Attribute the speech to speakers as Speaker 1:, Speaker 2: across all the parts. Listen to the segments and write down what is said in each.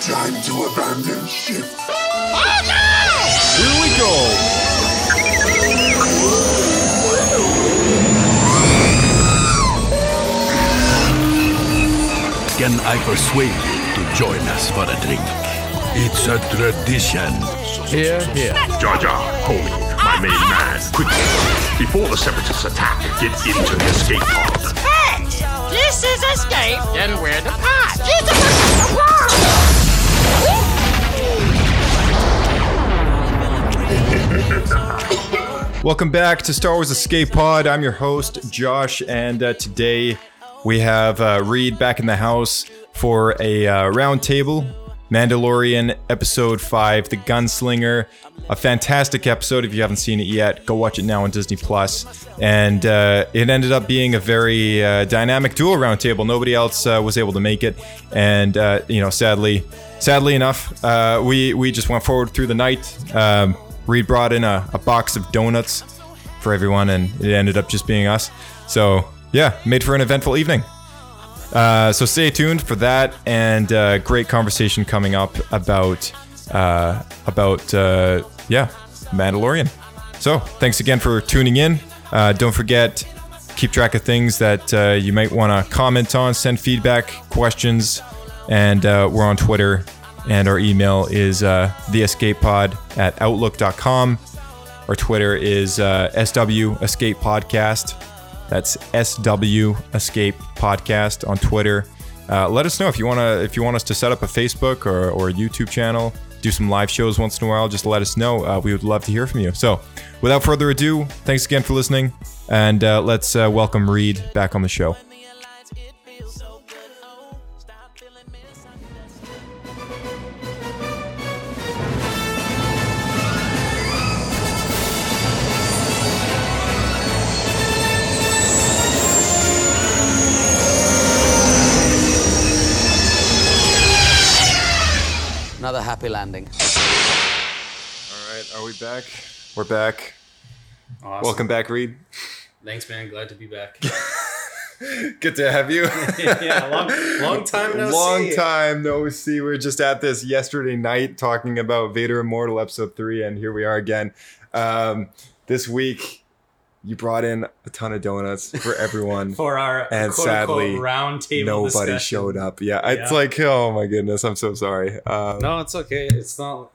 Speaker 1: Time to abandon ship. Oh no!
Speaker 2: Here we go.
Speaker 3: Can I persuade you to join us for a drink? It's a tradition.
Speaker 2: Here, here.
Speaker 4: Jar Jar, homie, my main man, quickly, before the Separatists attack, get into the escape pod.
Speaker 5: Hey! This is escape, and we're the pod.
Speaker 2: Welcome back to Star Wars Escape Pod. I'm your host, Josh, and uh, today we have uh, Reed back in the house for a uh, roundtable. Mandalorian Episode 5, The Gunslinger. A fantastic episode. If you haven't seen it yet, go watch it now on Disney Plus. And uh, it ended up being a very uh, dynamic dual roundtable. Nobody else uh, was able to make it, and uh, you know, sadly, sadly enough, uh, we we just went forward through the night. Um, Reed brought in a, a box of donuts for everyone, and it ended up just being us. So yeah, made for an eventful evening. Uh, so stay tuned for that, and uh, great conversation coming up about uh, about uh, yeah, Mandalorian. So thanks again for tuning in. Uh, don't forget, keep track of things that uh, you might want to comment on, send feedback, questions, and we're on Twitter, and our email is uh, theescapepod at outlook.com. Our Twitter is uh, SW Escape Podcast. That's SW Escape Podcast on Twitter. Uh, let us know if you wanna if you want us to set up a Facebook or, or a YouTube channel, do some live shows once in a while. Just let us know. Uh, we would love to hear from you. So, without further ado, thanks again for listening, and uh, let's uh, welcome Reed back on the show.
Speaker 6: Another happy landing.
Speaker 2: All right, are we back? We're back.
Speaker 7: Awesome.
Speaker 2: Welcome back, Reed.
Speaker 7: Thanks, man. Glad to be back.
Speaker 2: Good to have you.
Speaker 7: yeah, long, long time no
Speaker 2: Long
Speaker 7: see.
Speaker 2: time no see. We were just at this yesterday night talking about Vader Immortal episode three, and here we are again. Um, this week, you brought in a ton of donuts for everyone.
Speaker 7: for our
Speaker 2: And
Speaker 7: quote
Speaker 2: sadly,
Speaker 7: unquote round table.
Speaker 2: Nobody
Speaker 7: discussion.
Speaker 2: showed up. Yeah, it's like, oh my goodness, I'm so sorry. Um,
Speaker 7: No, it's okay. It's not.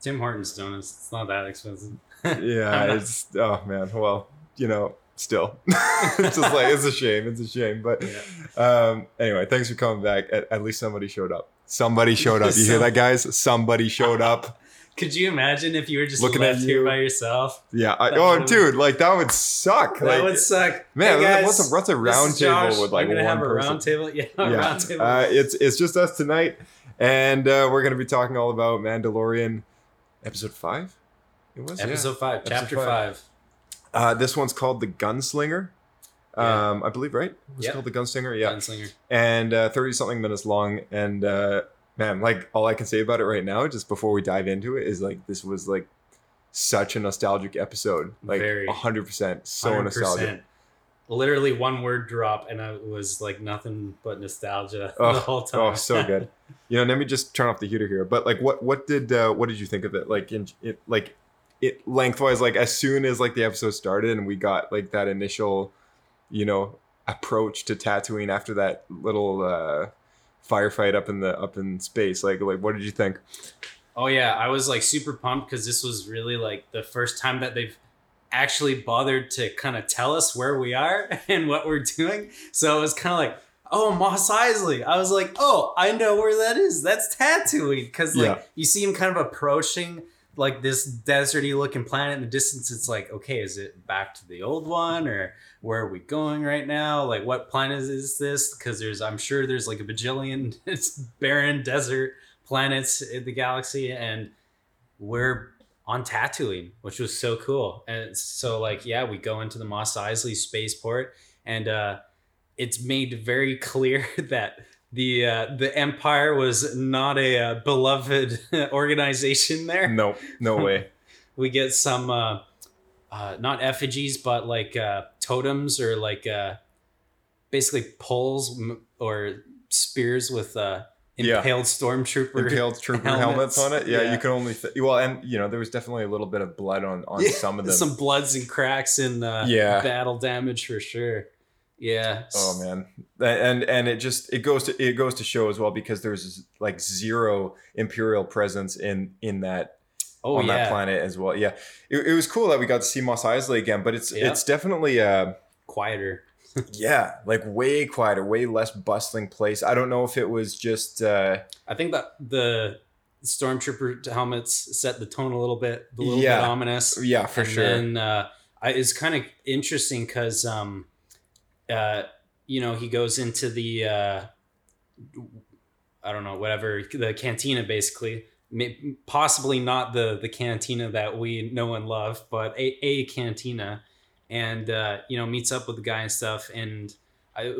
Speaker 7: Tim Hortons donuts. It's not that expensive.
Speaker 2: yeah, it's oh man. Well, you know, still, it's just like it's a shame. It's a shame. But um, anyway, thanks for coming back. At, at least somebody showed up. Somebody showed up. You hear that, guys? Somebody showed up.
Speaker 7: Could you imagine if you were just
Speaker 2: Looking at
Speaker 7: left here by yourself?
Speaker 2: Yeah. I, oh, dude, like that would suck.
Speaker 7: That
Speaker 2: like,
Speaker 7: would suck.
Speaker 2: Man,
Speaker 7: Hey, guys,
Speaker 2: what's a what's a round table
Speaker 7: Josh.
Speaker 2: with like
Speaker 7: I'm gonna
Speaker 2: one
Speaker 7: have a
Speaker 2: person?
Speaker 7: round table. Yeah,
Speaker 2: yeah,
Speaker 7: round table.
Speaker 2: Uh, it's it's just us tonight, and uh, we're gonna be talking all about Mandalorian, episode five. It was yeah.
Speaker 7: Episode five,
Speaker 2: Episode
Speaker 7: chapter
Speaker 2: five.
Speaker 7: five.
Speaker 2: Uh, this one's called the Gunslinger.
Speaker 7: Yeah.
Speaker 2: Um, I believe right. It's
Speaker 7: Yep.
Speaker 2: called the Gunslinger. Yeah,
Speaker 7: Gunslinger.
Speaker 2: and uh, thirty something minutes long. And uh, man, like all I can say about it right now, just before we dive into it, is like this was like such a nostalgic episode. Like
Speaker 7: Very.
Speaker 2: hundred percent, so nostalgic.
Speaker 7: 100%. Literally one word drop, and it was like nothing but nostalgia
Speaker 2: Oh,
Speaker 7: the whole time.
Speaker 2: Oh, so good. you know, let me just turn off the heater here. But like, what what did uh, what did you think of it? Like in it like it lengthwise. Like as soon as like the episode started and we got like that initial, you know, approach to Tatooine after that little uh, firefight up in the up in space. Like like what did you think?
Speaker 7: Oh yeah, I was like super pumped because this was really like the first time that they've actually bothered to kind of tell us where we are and what we're doing. So it was kind of like, oh, Mos Eisley. I was like, oh, I know where that is. That's Tatooine because like
Speaker 2: Yeah.
Speaker 7: you see him kind of approaching like this deserty looking planet in the distance. It's like, okay, is it back to the old one or where are we going right now? Like, what planet is this? Because there's, I'm sure there's like a bajillion barren desert planets in the galaxy, and we're on Tatooine, which was so cool. And so, like, yeah, we go into the Mos Eisley spaceport, and uh, it's made very clear that the uh, the Empire was not a uh, beloved organization there
Speaker 2: No, no way.
Speaker 7: we get some uh, uh not effigies but like uh totems or like uh basically poles m- or spears with uh
Speaker 2: Yeah.
Speaker 7: impaled stormtrooper
Speaker 2: impaled trooper helmets. on it. Yeah, you can only th- well, and you know there was definitely a little bit of blood on on some of them.
Speaker 7: some bloods and cracks and uh,
Speaker 2: Yeah.
Speaker 7: battle damage for sure. Yeah.
Speaker 2: Oh man, and and it just it goes to it goes to show as well because there's like zero imperial presence in in that
Speaker 7: Oh
Speaker 2: on
Speaker 7: yeah.
Speaker 2: that planet as well. Yeah, it, it was cool that we got to see Mos Eisley again, but it's
Speaker 7: Yeah.
Speaker 2: it's definitely uh
Speaker 7: Quieter.
Speaker 2: yeah like way quieter, way less bustling place. I don't know if it was just uh
Speaker 7: I think that the stormtrooper helmets set the tone a little bit, a little
Speaker 2: Yeah.
Speaker 7: bit ominous.
Speaker 2: yeah for
Speaker 7: and
Speaker 2: sure.
Speaker 7: And uh, I, it's kind of interesting because, um, uh, you know, he goes into the, uh, I don't know, whatever the cantina, basically. Possibly not the the cantina that we know and love, but a, a cantina, and uh, you know meets up with the guy and stuff. And I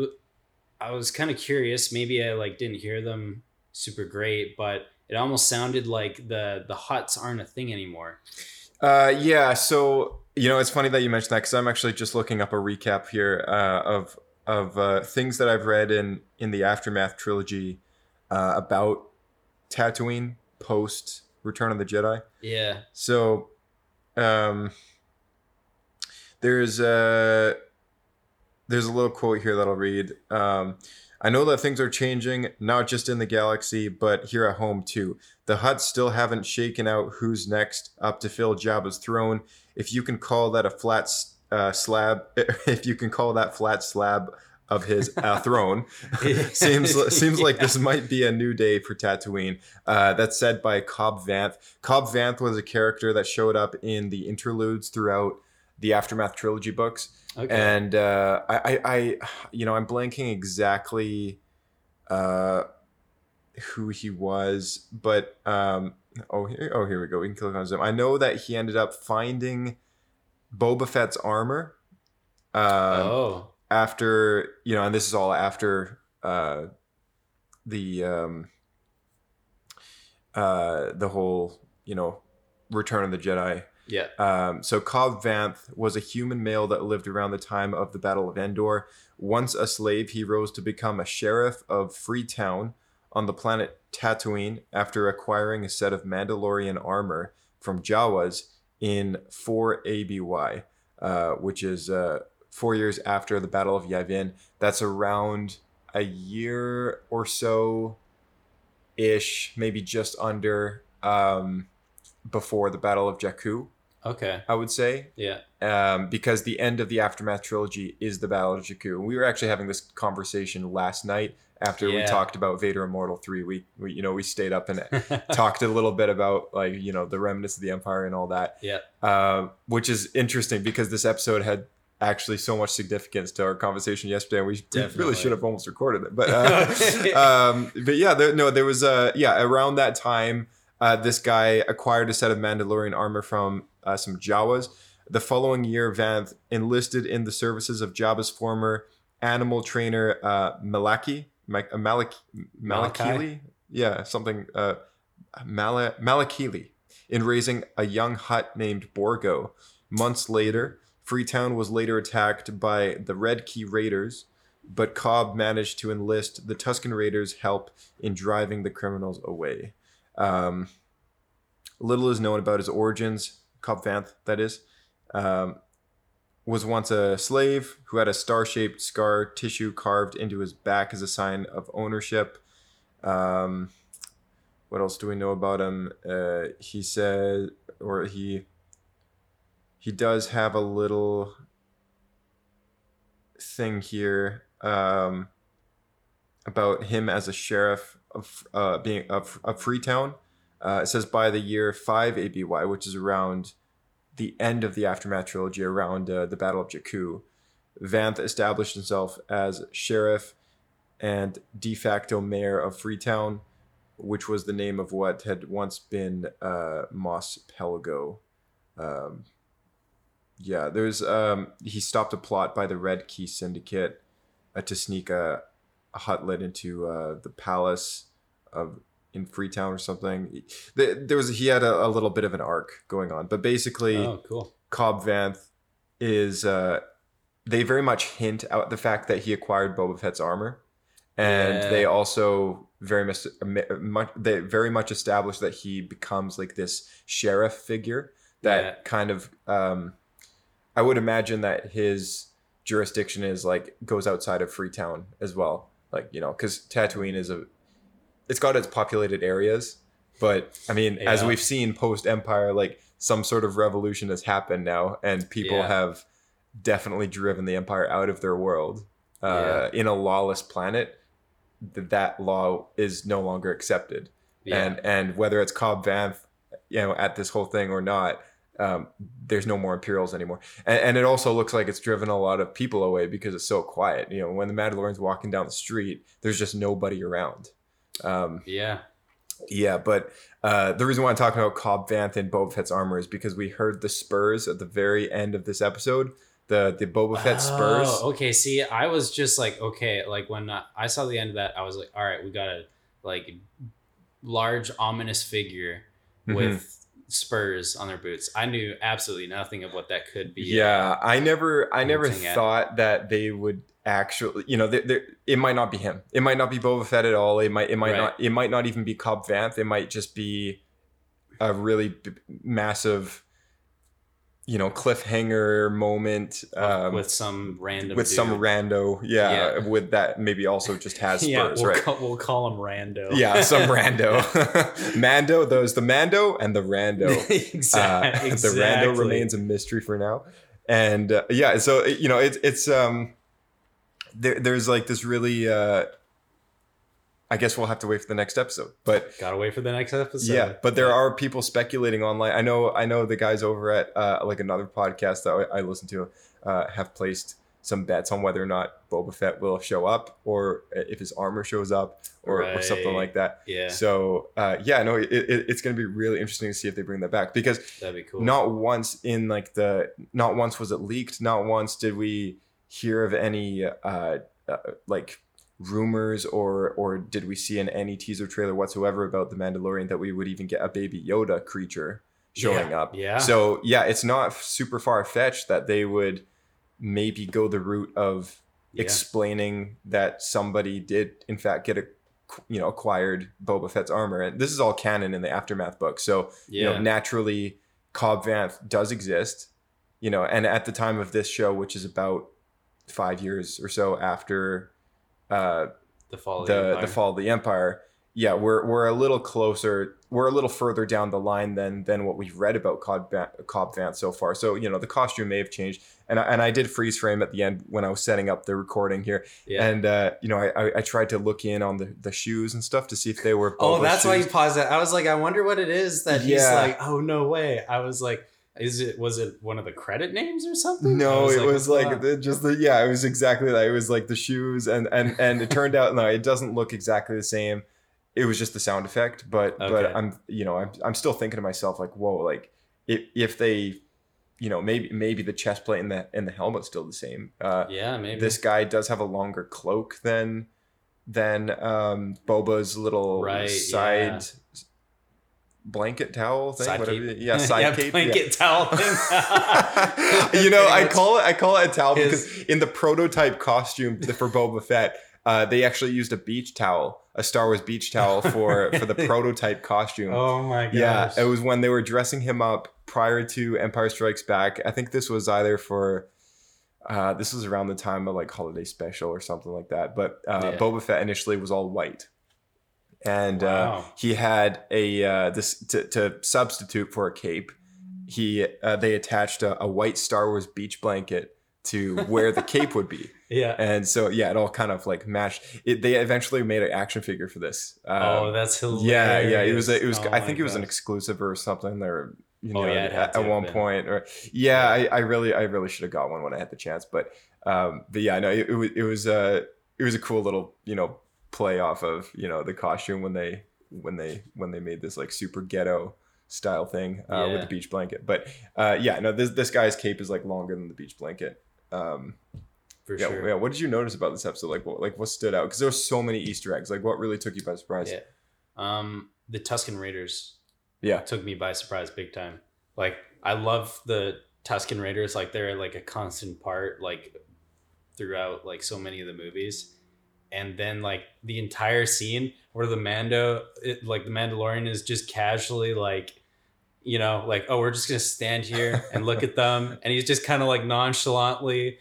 Speaker 7: I was kind of curious. Maybe I like didn't hear them super great, but it almost sounded like the the Hutts aren't a thing anymore.
Speaker 2: Uh, yeah. So you know, it's funny that you mentioned that because I'm actually just looking up a recap here uh, of of uh, things that I've read in in the aftermath trilogy uh, about Tatooine post Return of the Jedi.
Speaker 7: Yeah.
Speaker 2: So, um, there's a there's a little quote here that I'll read. Um, I know that things are changing, not just in the galaxy, but here at home too. The Hutts still haven't shaken out who's next up to fill Jabba's throne. If you can call that a flat uh, slab, if you can call that flat slab of his uh, throne, seems seems like this might be a new day for Tatooine. Uh, that's said by Cobb Vanth. Cobb Vanth was a character that showed up in the interludes throughout the Aftermath trilogy books,
Speaker 7: Okay.
Speaker 2: and uh, I, I, I, you know, I'm blanking exactly uh, who he was, but um, oh, here, oh, here we go. We can click on him. I know that he ended up finding Boba Fett's armor. Um,
Speaker 7: oh.
Speaker 2: after you know, and this is all after uh, the um, uh, the whole you know Return of the Jedi.
Speaker 7: Yeah.
Speaker 2: Um, so Cobb Vanth was a human male that lived around the time of the Battle of Endor. Once a slave, he rose to become a sheriff of Freetown on the planet Tatooine after acquiring a set of Mandalorian armor from Jawas in 4 ABY, uh, which is uh, four years after the Battle of Yavin. That's around a year or so ish, maybe just under um, before the Battle of Jakku,
Speaker 7: Okay.
Speaker 2: I would say
Speaker 7: Yeah.
Speaker 2: um, because the end of the aftermath trilogy is the Battle of Jakku. We were actually having this conversation last night after we talked about Vader Immortal Three. We, we you know we stayed up and talked a little bit about like you know the remnants of the Empire and all that,
Speaker 7: yeah.
Speaker 2: uh, which is interesting because this episode had actually so much significance to our conversation yesterday. And we, really should have almost recorded it, but uh, um, but yeah, there, no, there was uh, yeah around that time. Uh, this guy acquired a set of Mandalorian armor from uh, some Jawas. The following year, Vanth enlisted in the services of Jabba's former animal trainer, uh, Malaki, Ma- uh, Malak- Malakili, yeah, something, uh, Mala- Malakili, in raising a young Hutt named Borgo. Months later, Freetown was later attacked by the Red Key Raiders, but Cobb managed to enlist the Tusken Raiders' help in driving the criminals away. Um, little is known about his origins. Cobb Vanth, that is, um, was once a slave who had a star-shaped scar tissue carved into his back as a sign of ownership. Um, what else do we know about him? Uh, he said, or he he does have a little thing here um, about him as a sheriff of uh, being of, of Freetown. Uh, it says by the year five ABY, which is around the end of the aftermath trilogy, around uh, the Battle of Jakku. Vanth established himself as sheriff and de facto mayor of Freetown, which was the name of what had once been uh, Mos Pelgo. Um, yeah, there's um, he stopped a plot by the Red Key Syndicate uh, to sneak a Huttlet into uh, the palace of in Freetown or something. There there was he had a, a little bit of an arc going on, but basically.
Speaker 7: Oh, cool.
Speaker 2: Cobb Vanth is uh they very much hint out the fact that he acquired Boba Fett's armor. And
Speaker 7: Yeah.
Speaker 2: they also very much, much they very much establish that he becomes like this sheriff figure that
Speaker 7: Yeah.
Speaker 2: kind of um, I would imagine that his jurisdiction is like goes outside of Freetown as well. Like you know, because Tatooine is a it's got its populated areas, but I mean, as we've seen post Empire, like some sort of revolution has happened now, and people
Speaker 7: Yeah.
Speaker 2: have definitely driven the Empire out of their world. Uh, In a lawless planet, th- that law is no longer accepted
Speaker 7: Yeah.
Speaker 2: and and whether it's Cobb Vanth, you know, at this whole thing or not, um, there's no more Imperials anymore. And, and it also looks like it's driven a lot of people away because it's so quiet. You know, when the Mandalorian's walking down the street, there's just nobody around. Um,
Speaker 7: yeah.
Speaker 2: yeah, but uh, the reason why I'm talking about Cobb Vanth and Boba Fett's armor is because we heard the spurs at the very end of this episode. The the Boba Fett spurs.
Speaker 7: Oh, okay. See, I was just like, okay, like when I saw the end of that, I was like, all right, we got a like large ominous figure
Speaker 2: Mhm.
Speaker 7: with spurs on their boots. I knew absolutely nothing of what that could be.
Speaker 2: Uh, yeah, I never, I never
Speaker 7: Hinting at.
Speaker 2: thought that they would actually, you know, they they it might not be him. It might not be Boba Fett at all. It might, it might
Speaker 7: Right.
Speaker 2: not, it might not even be Cobb Vanth. It might just be a really b- massive, you know, cliffhanger moment um,
Speaker 7: with some random
Speaker 2: with some rando, yeah,
Speaker 7: Yeah.
Speaker 2: with that maybe also just has spurs,
Speaker 7: yeah, we'll,
Speaker 2: right?
Speaker 7: call, we'll call him Rando.
Speaker 2: yeah, some rando, Mando. There's the Mando and the Rando.
Speaker 7: exactly.
Speaker 2: Uh, the rando remains a mystery for now and uh, yeah so you know it's it's um there, there's like this really uh i guess we'll have to wait for the next episode but
Speaker 7: Gotta wait for the next episode.
Speaker 2: yeah but there are people speculating online i know i know the guys over at uh like another podcast that i, I listen to uh have placed some bets on whether or not Boba Fett will show up, or if his armor shows up, or, or something like that.
Speaker 7: Yeah.
Speaker 2: So, uh, yeah, no, it, it, it's going to be really interesting to see if they bring that back because
Speaker 7: That'd be cool.
Speaker 2: not once in like the not once was it leaked not once did we hear of any uh, uh like rumors or or did we see in any teaser trailer whatsoever about the mandalorian that we would even get a baby yoda creature showing
Speaker 7: Yeah,
Speaker 2: up
Speaker 7: yeah.
Speaker 2: so yeah it's not super far-fetched that they would maybe go the route of
Speaker 7: Yeah.
Speaker 2: explaining that somebody did in fact get a you know acquired Boba Fett's armor and this is all canon in the aftermath book so you know
Speaker 7: Yeah.
Speaker 2: naturally Cobb Vanth does exist you know and at the time of this show which is about five years or so after uh
Speaker 7: the fall. Of
Speaker 2: the
Speaker 7: Empire.
Speaker 2: the fall of the empire yeah we're we're a little closer we're a little further down the line than than what we've read about Cobb, Cobb Vanth so far so you know the costume may have changed and I, and I did freeze frame at the end when I was setting up the recording here
Speaker 7: Yeah.
Speaker 2: and uh you know I, I I tried to look in on the the shoes and stuff to see if they were
Speaker 7: Oh, that's why you paused that. I was like, I wonder what it is that he's like. Oh no way! I was like, is it was it one of the credit names or something?
Speaker 2: No, it was
Speaker 7: what's
Speaker 2: like
Speaker 7: going on?
Speaker 2: the, just the yeah, it was exactly that. It was like the shoes and and and it turned out no, it doesn't look exactly the same. It was just the sound effect, but but I'm you know I'm I'm still thinking to myself like whoa like if if they you know maybe maybe the chest plate and the and the helmet's still the same. Uh,
Speaker 7: yeah, maybe
Speaker 2: this guy does have a longer cloak than than um Boba's little
Speaker 7: Right,
Speaker 2: side
Speaker 7: yeah.
Speaker 2: Blanket towel thing.
Speaker 7: Side
Speaker 2: whatever
Speaker 7: cape.
Speaker 2: Yeah, side
Speaker 7: yeah,
Speaker 2: cape. yeah.
Speaker 7: blanket towel thing.
Speaker 2: you know, I call it I call it a towel
Speaker 7: His-
Speaker 2: because in the prototype costume for Boba Fett, uh, they actually used a beach towel, a Star Wars beach towel for for the prototype costume.
Speaker 7: Oh my gosh!
Speaker 2: yeah, it was when they were dressing him up prior to Empire Strikes Back. I think this was either for uh, this was around the time of like holiday special or something like that. But uh,
Speaker 7: Yeah.
Speaker 2: Boba Fett initially was all white, and uh, he had a uh, this to, to substitute for a cape. He uh, they attached a, a white Star Wars beach blanket to where the cape would be,
Speaker 7: yeah.
Speaker 2: and so yeah, it all kind of like matched. It, they eventually made an action figure for this. Um,
Speaker 7: oh, that's hilarious.
Speaker 2: yeah, yeah. It was a, it was.
Speaker 7: Oh
Speaker 2: I think it was an exclusive or something. There, you
Speaker 7: Oh, yeah,
Speaker 2: at, at one
Speaker 7: been.
Speaker 2: point, or yeah, I, I really, I really should have got one when I had the chance. But, um, but yeah, no, it, it was, it was a, it was a cool little, you know, play off of you know the costume when they, when they, when they made this like super ghetto style thing uh, with the beach blanket. But uh, yeah, no, this this guy's cape is like longer than the beach blanket. Um,
Speaker 7: for
Speaker 2: yeah,
Speaker 7: sure.
Speaker 2: yeah. What did you notice about this episode? Like, what, like what stood out? Because there were so many Easter eggs. Like, what really took you by surprise?
Speaker 7: Yeah. Um, the Tusken Raiders
Speaker 2: yeah.
Speaker 7: took me by surprise big time. Like I love the Tusken Raiders. Like they're like a constant part like throughout like so many of the movies. And then like the entire scene where the Mando, it, like the Mandalorian, is just casually like, you know, like oh, we're just gonna stand here and look at them, and he's just kind of like nonchalantly.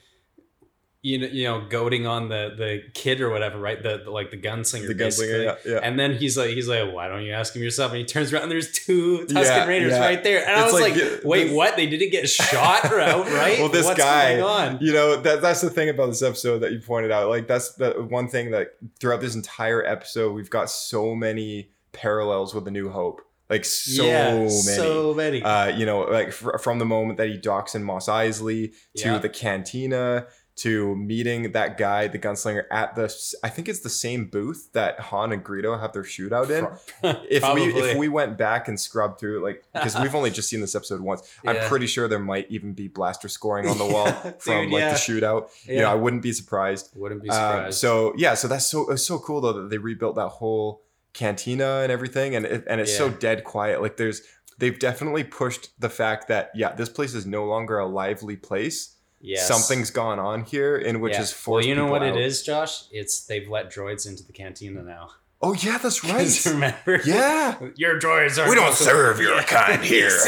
Speaker 7: You know, you know, goading on the the kid or whatever, right? The, the like the gunslinger,
Speaker 2: The gunslinger, yeah, yeah.
Speaker 7: And then he's like, he's like, why don't you ask him yourself? And he turns around, and there's two Tusken
Speaker 2: Yeah,
Speaker 7: Raiders
Speaker 2: yeah.
Speaker 7: right there, and I was
Speaker 2: like,
Speaker 7: like, wait,
Speaker 2: this-
Speaker 7: what? They didn't get shot outright?
Speaker 2: well, this
Speaker 7: What's
Speaker 2: guy,
Speaker 7: going on?
Speaker 2: you know, that that's the thing about this episode that you pointed out. Like that's the one thing that throughout this entire episode, we've got so many parallels with the New Hope. Like so
Speaker 7: Yeah,
Speaker 2: many.
Speaker 7: so many.
Speaker 2: uh, you know, like fr- from the moment that he docks in Mos Eisley to
Speaker 7: Yeah.
Speaker 2: the cantina to meeting that guy, the gunslinger, at the I think it's the same booth that Han and Greedo have their shootout in. If we if we went back and scrubbed through like because we've only just seen this episode once, I'm pretty sure there might even be blaster scoring on the wall
Speaker 7: Yeah,
Speaker 2: from
Speaker 7: dude,
Speaker 2: like
Speaker 7: yeah.
Speaker 2: the shootout. You know,
Speaker 7: Yeah.
Speaker 2: I wouldn't be surprised.
Speaker 7: Wouldn't be
Speaker 2: Um,
Speaker 7: surprised.
Speaker 2: so yeah, so that's so it's so cool though that they rebuilt that whole cantina and everything, and it, and it's so dead quiet. Like there's they've definitely pushed the fact that yeah, this place is no longer a lively place.
Speaker 7: Yes.
Speaker 2: Something's gone on here, in which
Speaker 7: Yeah.
Speaker 2: is
Speaker 7: well, you know what
Speaker 2: out.
Speaker 7: it is, Josh? It's they've let droids into the cantina now.
Speaker 2: Oh yeah, that's right.
Speaker 7: remember?
Speaker 2: yeah.
Speaker 7: Your droids are
Speaker 4: We don't serve your kind here.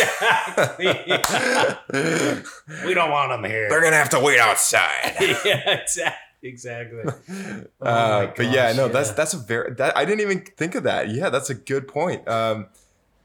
Speaker 7: Exactly. we don't want them here.
Speaker 4: They're gonna have to wait outside.
Speaker 7: yeah, exactly. Exactly.
Speaker 2: uh,
Speaker 7: my
Speaker 2: but yeah,
Speaker 7: gosh,
Speaker 2: no, that's that's a very that I didn't even think of that. Yeah, that's a good point. Um,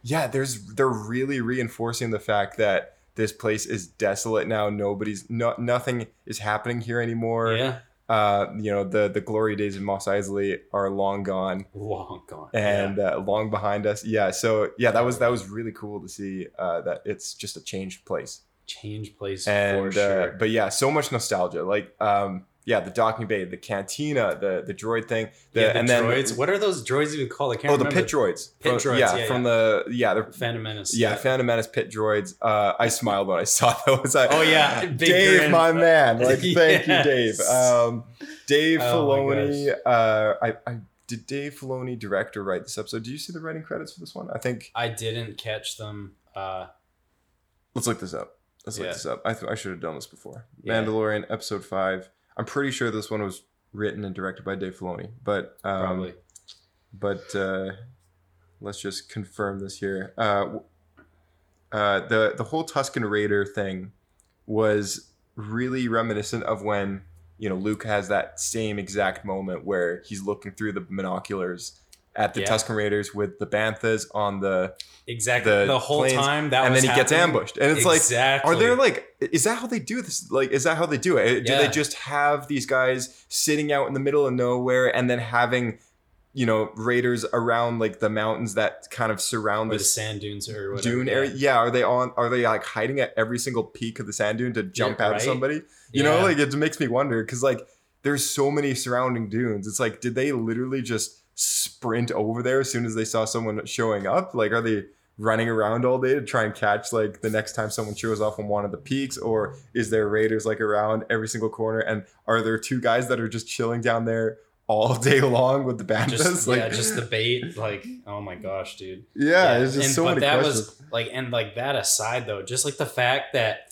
Speaker 2: yeah, there's they're really reinforcing the fact that this place is desolate now. Nobody's no nothing is happening here anymore.
Speaker 7: Yeah.
Speaker 2: Uh, you know the the glory days of Mos Eisley are long gone
Speaker 7: Long gone.
Speaker 2: and uh, long behind us. Yeah, so yeah, that was that was really cool to see uh, that it's just a changed place.
Speaker 7: changed place
Speaker 2: And
Speaker 7: for sure.
Speaker 2: uh, but yeah, so much nostalgia. Like um, yeah, the docking bay, the cantina, the the droid thing, the,
Speaker 7: yeah, the
Speaker 2: and
Speaker 7: droids.
Speaker 2: then
Speaker 7: what are those droids even called? I can't
Speaker 2: oh the
Speaker 7: remember.
Speaker 2: pit droids,
Speaker 7: Pit
Speaker 2: From-
Speaker 7: droids,
Speaker 2: yeah,
Speaker 7: yeah,
Speaker 2: from
Speaker 7: yeah.
Speaker 2: the yeah the
Speaker 7: Phantom Menace.
Speaker 2: yeah, Phantom Menace pit droids. Uh, I smiled when I saw those. I,
Speaker 7: Oh, yeah, big
Speaker 2: Dave,
Speaker 7: grin.
Speaker 2: my man. Like, thank you, Dave. Um, Dave
Speaker 7: Oh,
Speaker 2: Filoni. Uh, I, I did Dave Filoni direct or write this episode. Do you see the writing credits for this one? I think.
Speaker 7: I didn't catch them. Uh,
Speaker 2: Let's look this up. Let's look this up. I, th- I should have done this before.
Speaker 7: Yeah.
Speaker 2: Mandalorian episode five. I'm pretty sure this one was written and directed by Dave Filoni, but um,
Speaker 7: probably.
Speaker 2: but uh, let's just confirm this here. Uh, uh, the the whole Tusken Raider thing was really reminiscent of when you know Luke has that same exact moment where he's looking through the binoculars at the
Speaker 7: Yeah.
Speaker 2: Tusken Raiders with the banthas on the
Speaker 7: Exactly.
Speaker 2: the
Speaker 7: The, whole
Speaker 2: planes,
Speaker 7: time that
Speaker 2: and then he gets ambushed and it's like
Speaker 7: exactly.
Speaker 2: are there like is that how they do this like is that how they do it do they just have these guys sitting out in the middle of nowhere and then having you know raiders around like the mountains that kind of surround
Speaker 7: the sand dunes or whatever.
Speaker 2: dune area yeah are they on are they like hiding at every single peak of the sand dune to jump out
Speaker 7: right?
Speaker 2: at somebody you know like it makes me wonder because like there's so many surrounding dunes it's like did they literally just sprint over there as soon as they saw someone showing up like are they running around all day to try and catch like the next time someone shows off on one of the peaks or is there raiders like around every single corner and are there two guys that are just chilling down there all day long with the banthas
Speaker 7: Just
Speaker 2: like
Speaker 7: yeah, just the bait. Like, oh my gosh, dude.
Speaker 2: yeah, it's just
Speaker 7: and,
Speaker 2: so
Speaker 7: but
Speaker 2: many
Speaker 7: that
Speaker 2: questions
Speaker 7: was like, and like that aside though, just like the fact that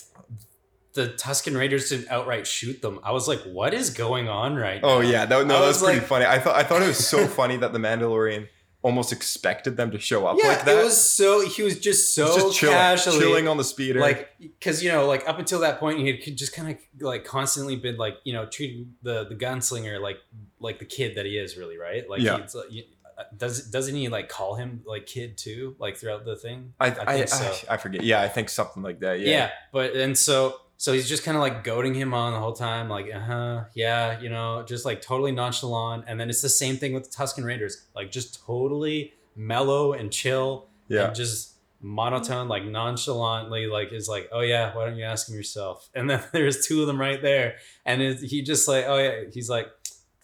Speaker 7: the Tusken Raiders didn't outright shoot them. I was like, what is going on right now?
Speaker 2: Oh yeah, that, no,
Speaker 7: I
Speaker 2: that
Speaker 7: was
Speaker 2: was pretty
Speaker 7: like-
Speaker 2: funny. I thought I thought it was so funny that the Mandalorian almost expected them to show up
Speaker 7: Yeah,
Speaker 2: like that.
Speaker 7: it was so he was just so
Speaker 2: He's just chilling,
Speaker 7: casually
Speaker 2: chilling on the speeder.
Speaker 7: like because you know like up until that point he had just kind of like constantly been like you know treating the the gunslinger like like the kid that he is really right like
Speaker 2: Yeah.
Speaker 7: like, you- uh, does doesn't he like call him like kid too like throughout the thing
Speaker 2: I I, I,
Speaker 7: so.
Speaker 2: I forget. Yeah, I think something like that.
Speaker 7: yeah.
Speaker 2: Yeah.
Speaker 7: but and so so he's just kind of like goading him on the whole time like uh-huh yeah you know just like totally nonchalant. And then it's the same thing with the tusken raiders like just totally mellow and chill
Speaker 2: Yeah.
Speaker 7: and just monotone like nonchalantly like is like oh yeah why don't you ask him yourself? And then there's two of them right there. And it, he just like oh yeah he's like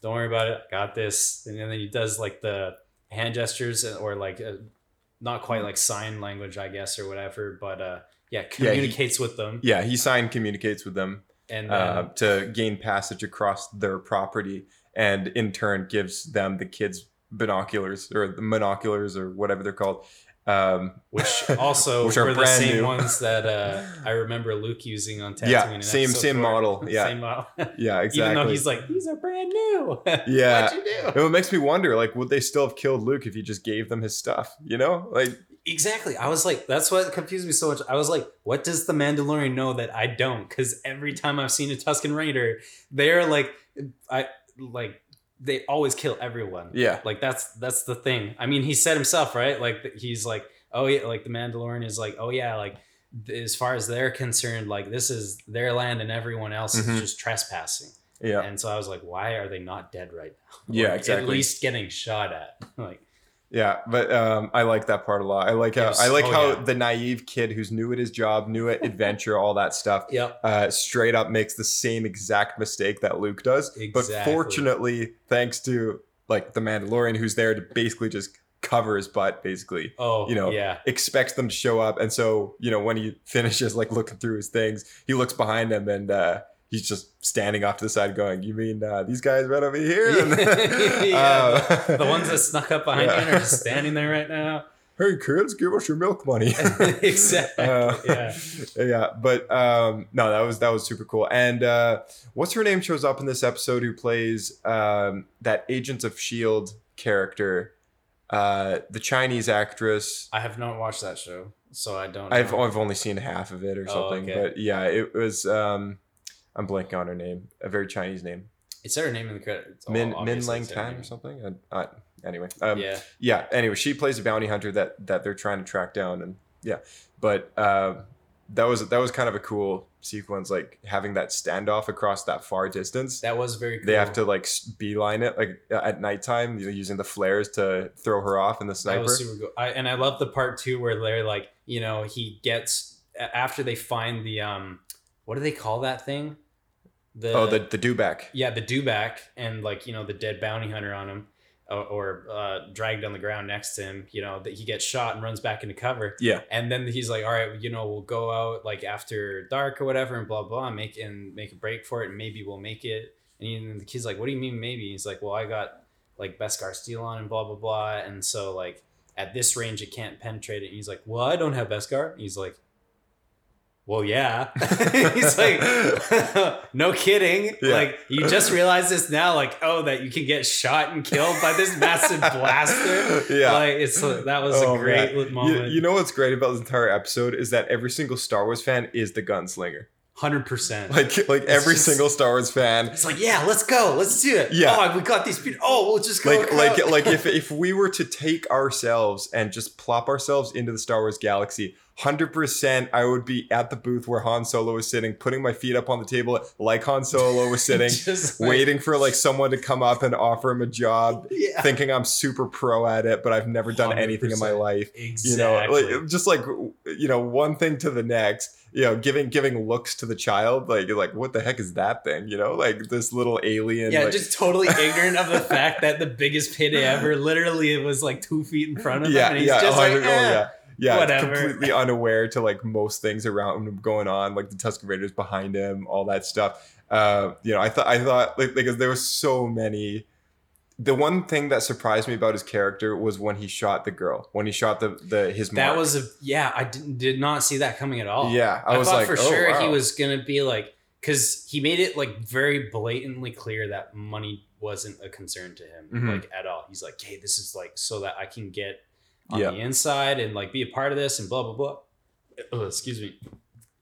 Speaker 7: don't worry about it got this. And then he does like the hand gestures or like uh not quite like sign language i guess or whatever but uh yeah
Speaker 2: he-
Speaker 7: communicates with them
Speaker 2: Yeah, he signed communicates with them
Speaker 7: and
Speaker 2: uh, to gain passage across their property, and in turn gives them the kids binoculars or the monoculars or whatever they're called. Um,
Speaker 7: which also
Speaker 2: Which are
Speaker 7: were the same
Speaker 2: new.
Speaker 7: ones that uh, I remember Luke using on Tatooine.
Speaker 2: Yeah, same- same
Speaker 7: four.
Speaker 2: model, yeah.
Speaker 7: same model.
Speaker 2: yeah, exactly.
Speaker 7: Even though he's like, these are brand new.
Speaker 2: Yeah.
Speaker 7: What'd you do?
Speaker 2: it makes me wonder, like, would they still have killed Luke if he just gave them his stuff? You know, like,
Speaker 7: Exactly. I was like, that's what confused me so much. I was like, what does the Mandalorian know that I don't? Because every time I've seen a Tusken Raider, they're like, I like they always kill everyone.
Speaker 2: yeah,
Speaker 7: Like that's that's the thing. I mean, he said himself, right? Like he's like, oh yeah, like the Mandalorian is like, oh yeah, like as far as they're concerned, like this is their land and everyone else
Speaker 2: Mhm.
Speaker 7: is just trespassing.
Speaker 2: yeah,
Speaker 7: And so I was like, why are they not dead right now?
Speaker 2: Yeah,
Speaker 7: Or At least getting shot at. Like
Speaker 2: yeah. But um, I like that part a lot. I like how
Speaker 7: Yes.
Speaker 2: I like
Speaker 7: Oh,
Speaker 2: how
Speaker 7: yeah.
Speaker 2: the naive kid who's new at his job, new at adventure, all that stuff. Uh, straight up makes the same exact mistake that Luke does. But fortunately, thanks to like the Mandalorian, who's there to basically just cover his butt, basically
Speaker 7: Oh,
Speaker 2: You know,
Speaker 7: yeah.
Speaker 2: expects them to show up. And so, you know, when he finishes like looking through his things, he looks behind him and uh, he's just standing off to the side, going, "You mean uh, these guys right over here?"
Speaker 7: Yeah,
Speaker 2: uh,
Speaker 7: the ones that snuck up behind
Speaker 2: Yeah.
Speaker 7: you are just standing there right now.
Speaker 2: hey kids, give us your milk money.
Speaker 7: exactly.
Speaker 2: Uh,
Speaker 7: yeah.
Speaker 2: yeah but um no that was that was super cool and uh what's her name shows up in this episode who plays um that agents of shield character uh the chinese actress
Speaker 7: I have not watched that show, so I don't.
Speaker 2: i've i've only seen half of it or
Speaker 7: Oh,
Speaker 2: something
Speaker 7: okay.
Speaker 2: but yeah it was um i'm blanking on her name a very chinese name
Speaker 7: It's her name in the credits. Oh,
Speaker 2: min min lang tan or something uh, uh, anyway um
Speaker 7: yeah.
Speaker 2: yeah anyway she plays a bounty hunter that that they're trying to track down and yeah but uh, that was that was kind of a cool sequence like having that standoff across that far distance
Speaker 7: That was very cool.
Speaker 2: they have to like beeline it like at nighttime you know using the flares to throw her off and the sniper.
Speaker 7: That was super cool. I, and I love the part too where they're like, you know, he gets after they find the um, what do they call that thing? The
Speaker 2: oh the the dewback
Speaker 7: yeah the dewback and like you know the dead bounty hunter on him or, or uh, dragged on the ground next to him. You know that he gets shot and runs back into cover.
Speaker 2: yeah
Speaker 7: And then he's like, all right, you know, we'll go out like after dark or whatever, and blah blah, and make and make a break for it, and maybe we'll make it. And even the kid's like, what do you mean maybe? He's like, well, I got like Beskar steel on and blah blah blah, and so like at this range it can't penetrate it. And he's like, well, I don't have Beskar. He's like, well, yeah. he's like, no kidding.
Speaker 2: Yeah.
Speaker 7: Like you just realize this now, like oh, that you can get shot and killed by this massive blaster.
Speaker 2: Yeah.
Speaker 7: like it's uh, that was
Speaker 2: Oh,
Speaker 7: a great
Speaker 2: man.
Speaker 7: Moment.
Speaker 2: you know what's great about this entire episode is that every single Star Wars fan is the gunslinger.
Speaker 7: Hundred percent.
Speaker 2: Like like every
Speaker 7: just-
Speaker 2: single Star Wars fan
Speaker 7: It's like, yeah, let's go, let's do it.
Speaker 2: Yeah.
Speaker 7: Oh, we got these people. Oh, we'll just go.
Speaker 2: like
Speaker 7: go.
Speaker 2: like like if if we were to take ourselves and just plop ourselves into the Star Wars galaxy, hundred percent, I would be at the booth where Han Solo was sitting, putting my feet up on the table like Han Solo was sitting,
Speaker 7: like-
Speaker 2: waiting for like someone to come up and offer him a job,
Speaker 7: yeah,
Speaker 2: thinking I'm super pro at it, but I've never done anything in my life.
Speaker 7: exactly.
Speaker 2: You know, like just like you know, one thing to the next. You know, giving giving looks to the child, like you're like, what the heck is that thing? You know, like this little alien.
Speaker 7: yeah,
Speaker 2: like,
Speaker 7: just totally ignorant of the fact that the biggest pit ever, literally, it was like two feet in front of him,
Speaker 2: yeah,
Speaker 7: and he's
Speaker 2: yeah,
Speaker 7: just like,
Speaker 2: 100 oh,
Speaker 7: eh.
Speaker 2: yeah, yeah,
Speaker 7: whatever.
Speaker 2: completely unaware to like most things around him going on, like the Tusken Raiders behind him, all that stuff. Uh, you know, I thought, I thought, like, because there was so many. The one thing that surprised me about his character was when he shot the girl, when he shot the the his mom.
Speaker 7: That
Speaker 2: mark.
Speaker 7: was a yeah. I did, did not see that coming at all.
Speaker 2: yeah. I,
Speaker 7: I,
Speaker 2: was
Speaker 7: thought
Speaker 2: like,
Speaker 7: for
Speaker 2: oh,
Speaker 7: sure he was gonna be like, because he made it like very blatantly clear that money wasn't a concern to him,
Speaker 2: Mhm.
Speaker 7: like at all. He's like, hey, this is like so that I can get on
Speaker 2: Yeah.
Speaker 7: the inside and like be a part of this and blah blah blah. Ugh, excuse me.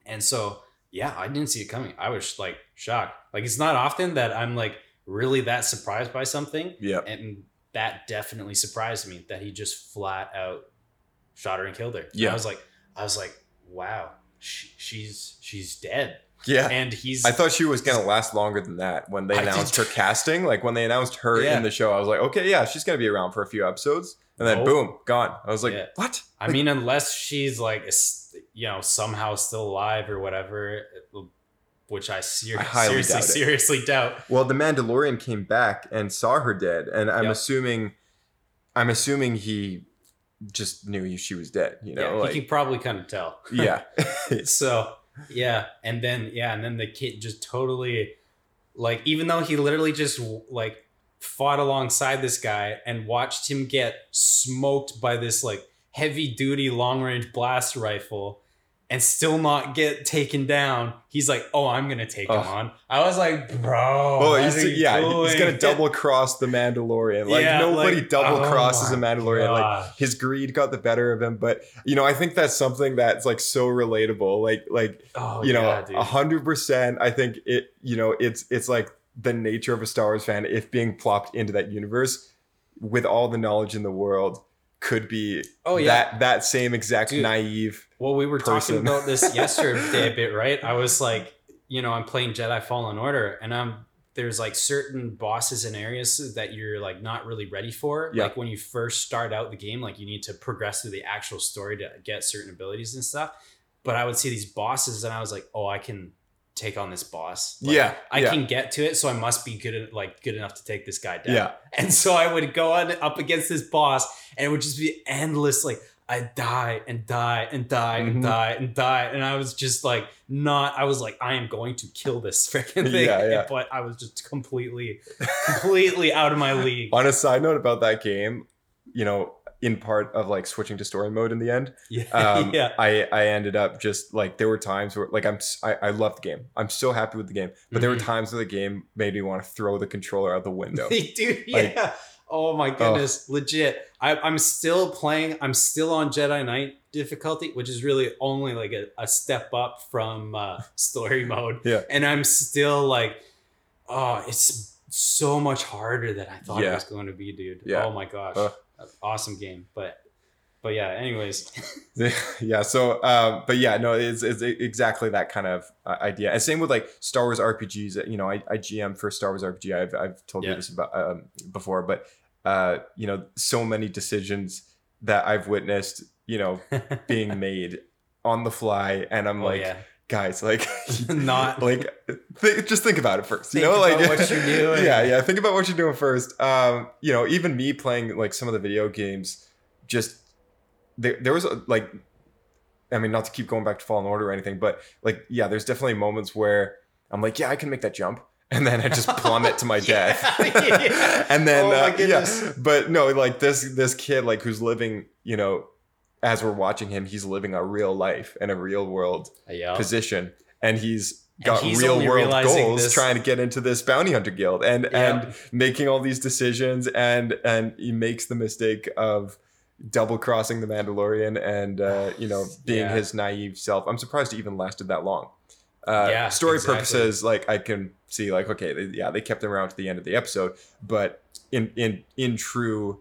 Speaker 7: And so yeah, I didn't see it coming. I was like shocked. Like it's not often that I'm like really that surprised by something,
Speaker 2: Yeah,
Speaker 7: and that definitely surprised me that he just flat out shot her and killed her. And
Speaker 2: Yeah.
Speaker 7: I was like, I was like, wow, she, she's she's dead,
Speaker 2: yeah.
Speaker 7: and he's
Speaker 2: I thought she was gonna last longer than that when they announced her casting. Like when they announced her
Speaker 7: Yeah.
Speaker 2: in the show, I was like, okay, yeah, she's gonna be around for a few episodes, and then
Speaker 7: Nope.
Speaker 2: boom, gone. I was like,
Speaker 7: Yeah.
Speaker 2: what?
Speaker 7: I mean, unless she's like, you know, somehow still alive or whatever, which I, ser-
Speaker 2: I highly
Speaker 7: seriously,
Speaker 2: doubt
Speaker 7: seriously doubt.
Speaker 2: Well, the Mandalorian came back and saw her dead, and I'm
Speaker 7: Yep.
Speaker 2: assuming, I'm assuming he just knew she was dead. You know,
Speaker 7: yeah,
Speaker 2: like
Speaker 7: he can probably kind of tell.
Speaker 2: yeah,
Speaker 7: so yeah, and then yeah, and then the kid just totally, like, even though he literally just like fought alongside this guy and watched him get smoked by this like heavy duty long range blast rifle and still not get taken down. He's like, "Oh, I'm gonna take him on." I was like, "Bro,
Speaker 2: Oh,
Speaker 7: what
Speaker 2: he's,
Speaker 7: you
Speaker 2: yeah, he's gonna double cross the Mandalorian. Like
Speaker 7: Yeah,
Speaker 2: nobody
Speaker 7: like,
Speaker 2: double
Speaker 7: oh
Speaker 2: crosses a
Speaker 7: my
Speaker 2: Mandalorian. Like his greed got the better of him. But you know, I think that's something that's like so relatable. Like like
Speaker 7: Oh,
Speaker 2: you know,
Speaker 7: yeah,
Speaker 2: a hundred percent. I think it. You know, it's it's like the nature of a Star Wars fan. If being plopped into that universe with all the knowledge in the world could be
Speaker 7: Oh, yeah.
Speaker 2: that that same exact
Speaker 7: Dude.
Speaker 2: naive.
Speaker 7: Well, we were
Speaker 2: person.
Speaker 7: talking about this yesterday a bit, right? I was like, you know, I'm playing Jedi Fallen Order, and I'm there's like certain bosses and areas that you're like not really ready for.
Speaker 2: Yeah.
Speaker 7: Like when you first start out the game, like you need to progress through the actual story to get certain abilities and stuff. But I would see these bosses, and I was like, oh, I can take on this boss. Like,
Speaker 2: Yeah,
Speaker 7: I
Speaker 2: yeah.
Speaker 7: can get to it, so I must be good at like good enough to take this guy down.
Speaker 2: Yeah.
Speaker 7: And so I would go on up against this boss, and it would just be endless. Like I die and die and die and mm-hmm. die and die, and I was just like not. I was like, I am going to kill this freaking thing.
Speaker 2: Yeah, yeah.
Speaker 7: But I was just completely, completely out of my league.
Speaker 2: On a side note about that game, you know, in part of like switching to story mode in the end,
Speaker 7: Yeah,
Speaker 2: um,
Speaker 7: yeah.
Speaker 2: I I ended up just like there were times where like I'm I love the game. I'm so happy with the game, but there were
Speaker 7: Mhm.
Speaker 2: times where the game made me want to throw the controller out the window.
Speaker 7: Dude,
Speaker 2: Like-
Speaker 7: yeah. oh my goodness, legit. I, I'm still playing. I'm still on Jedi Knight difficulty, which is really only like a, a step up from uh, story mode.
Speaker 2: Yeah.
Speaker 7: And I'm still like, oh, it's so much harder than I thought it was going to be, dude.
Speaker 2: Yeah.
Speaker 7: Oh my gosh,
Speaker 2: Ugh.
Speaker 7: Awesome game. But, but yeah. Anyways,
Speaker 2: yeah. So, um, but yeah, no, it's, it's exactly that kind of uh, idea. And same with like Star Wars RPGs. You know, I, I GM for Star Wars RPG. I've I've told
Speaker 7: Yeah.
Speaker 2: you this about um, before, but uh, you know, so many decisions that I've witnessed, you know, being made on the fly, and I'm
Speaker 7: oh
Speaker 2: like,
Speaker 7: yeah,
Speaker 2: guys, like,
Speaker 7: not
Speaker 2: like th- just think about it first. You know, like
Speaker 7: what you're doing.
Speaker 2: Yeah, yeah. Think about what you're doing first. Um, you know, even me playing like some of the video games, just there, there was a, like, I mean, not to keep going back to Fallen Order or anything, but like, yeah, there's definitely moments where I'm like, yeah, I can make that jump. And then I just plummet to my death.
Speaker 7: Yeah.
Speaker 2: and then,
Speaker 7: Oh
Speaker 2: uh, yeah, but no, like this, this kid, like who's living, you know, as we're watching him, he's living a real life in a real world
Speaker 7: yeah.
Speaker 2: position and he's got
Speaker 7: he's
Speaker 2: real world goals
Speaker 7: this-
Speaker 2: trying to get into this bounty hunter guild and
Speaker 7: Yeah.
Speaker 2: and making all these decisions and and he makes the mistake of double crossing the mandalorian and uh you know being
Speaker 7: Yeah.
Speaker 2: his naive self i'm surprised it even lasted that long uh
Speaker 7: Yeah,
Speaker 2: story
Speaker 7: exactly.
Speaker 2: purposes like i can see like okay they, yeah they kept him around to the end of the episode but in in in true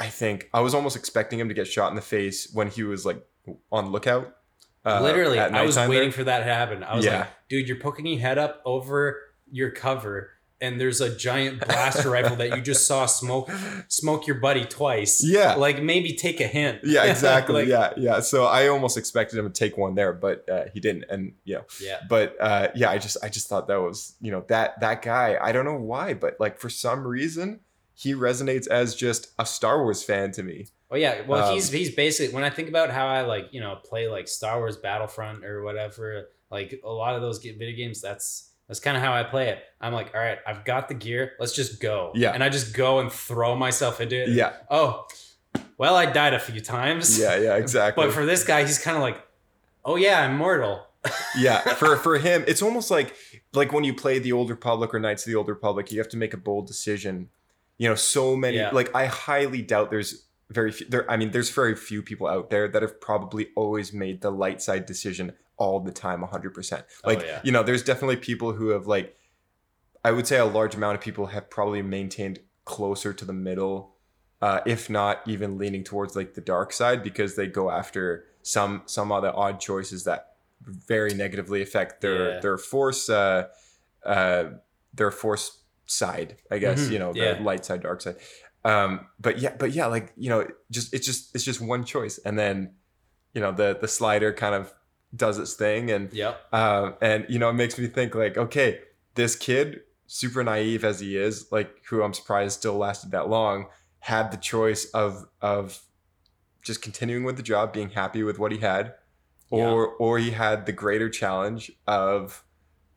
Speaker 2: i think i was almost expecting him to get shot in the face when he was like on lookout uh,
Speaker 7: Literally, I was waiting
Speaker 2: there.
Speaker 7: for that to happen. I was
Speaker 2: Yeah.
Speaker 7: like, dude, you're poking your head up over your cover, and there's a giant blaster rifle that you just saw smoke smoke your buddy twice.
Speaker 2: Yeah.
Speaker 7: Like maybe take a hint.
Speaker 2: Yeah, exactly.
Speaker 7: Like,
Speaker 2: yeah, yeah. So I almost expected him to take one there, but uh, he didn't. And you know,
Speaker 7: Yeah.
Speaker 2: but uh, yeah, I just I just thought that was you know that that guy. I don't know why, but like for some reason he resonates as just a Star Wars fan to me.
Speaker 7: Oh yeah. Well,
Speaker 2: Um,
Speaker 7: he's he's basically when I think about how I like you know play like Star Wars Battlefront or whatever, like a lot of those video games. That's that's kind of how I play it. I'm like, all right, I've got the gear. Let's just go.
Speaker 2: Yeah.
Speaker 7: And I just go and throw myself into it.
Speaker 2: Yeah,
Speaker 7: Oh, well, I died a few times.
Speaker 2: yeah, yeah. Exactly.
Speaker 7: But for this guy, he's kind of like, oh yeah, I'm mortal.
Speaker 2: yeah, for for him, it's almost like like when you play the Old Republic or Knights of the Old Republic, you have to make a bold decision. You know, so many.
Speaker 7: Yeah.
Speaker 2: Like I highly doubt there's very few. There, I mean, there's very few people out there that have probably always made the light side decision all the time, hundred percent. Like
Speaker 7: Oh, yeah.
Speaker 2: you know, there's definitely people who have like, I would say a large amount of people have probably maintained closer to the middle, uh, if not even leaning towards like the dark side because they go after some some other odd choices that very negatively affect their
Speaker 7: Yeah.
Speaker 2: their force uh uh their force side i guess
Speaker 7: Mhm,
Speaker 2: you know the
Speaker 7: yeah.
Speaker 2: light side dark side. Um but yeah but yeah like you know just it's just it's just one choice. And then you know the the slider kind of does its thing. And
Speaker 7: yeah.
Speaker 2: um, and you know, it makes me think like, okay, this kid, super naive as he is, like who I'm surprised still lasted that long, had the choice of of just continuing with the job, being happy with what he had, or or he had the greater challenge of,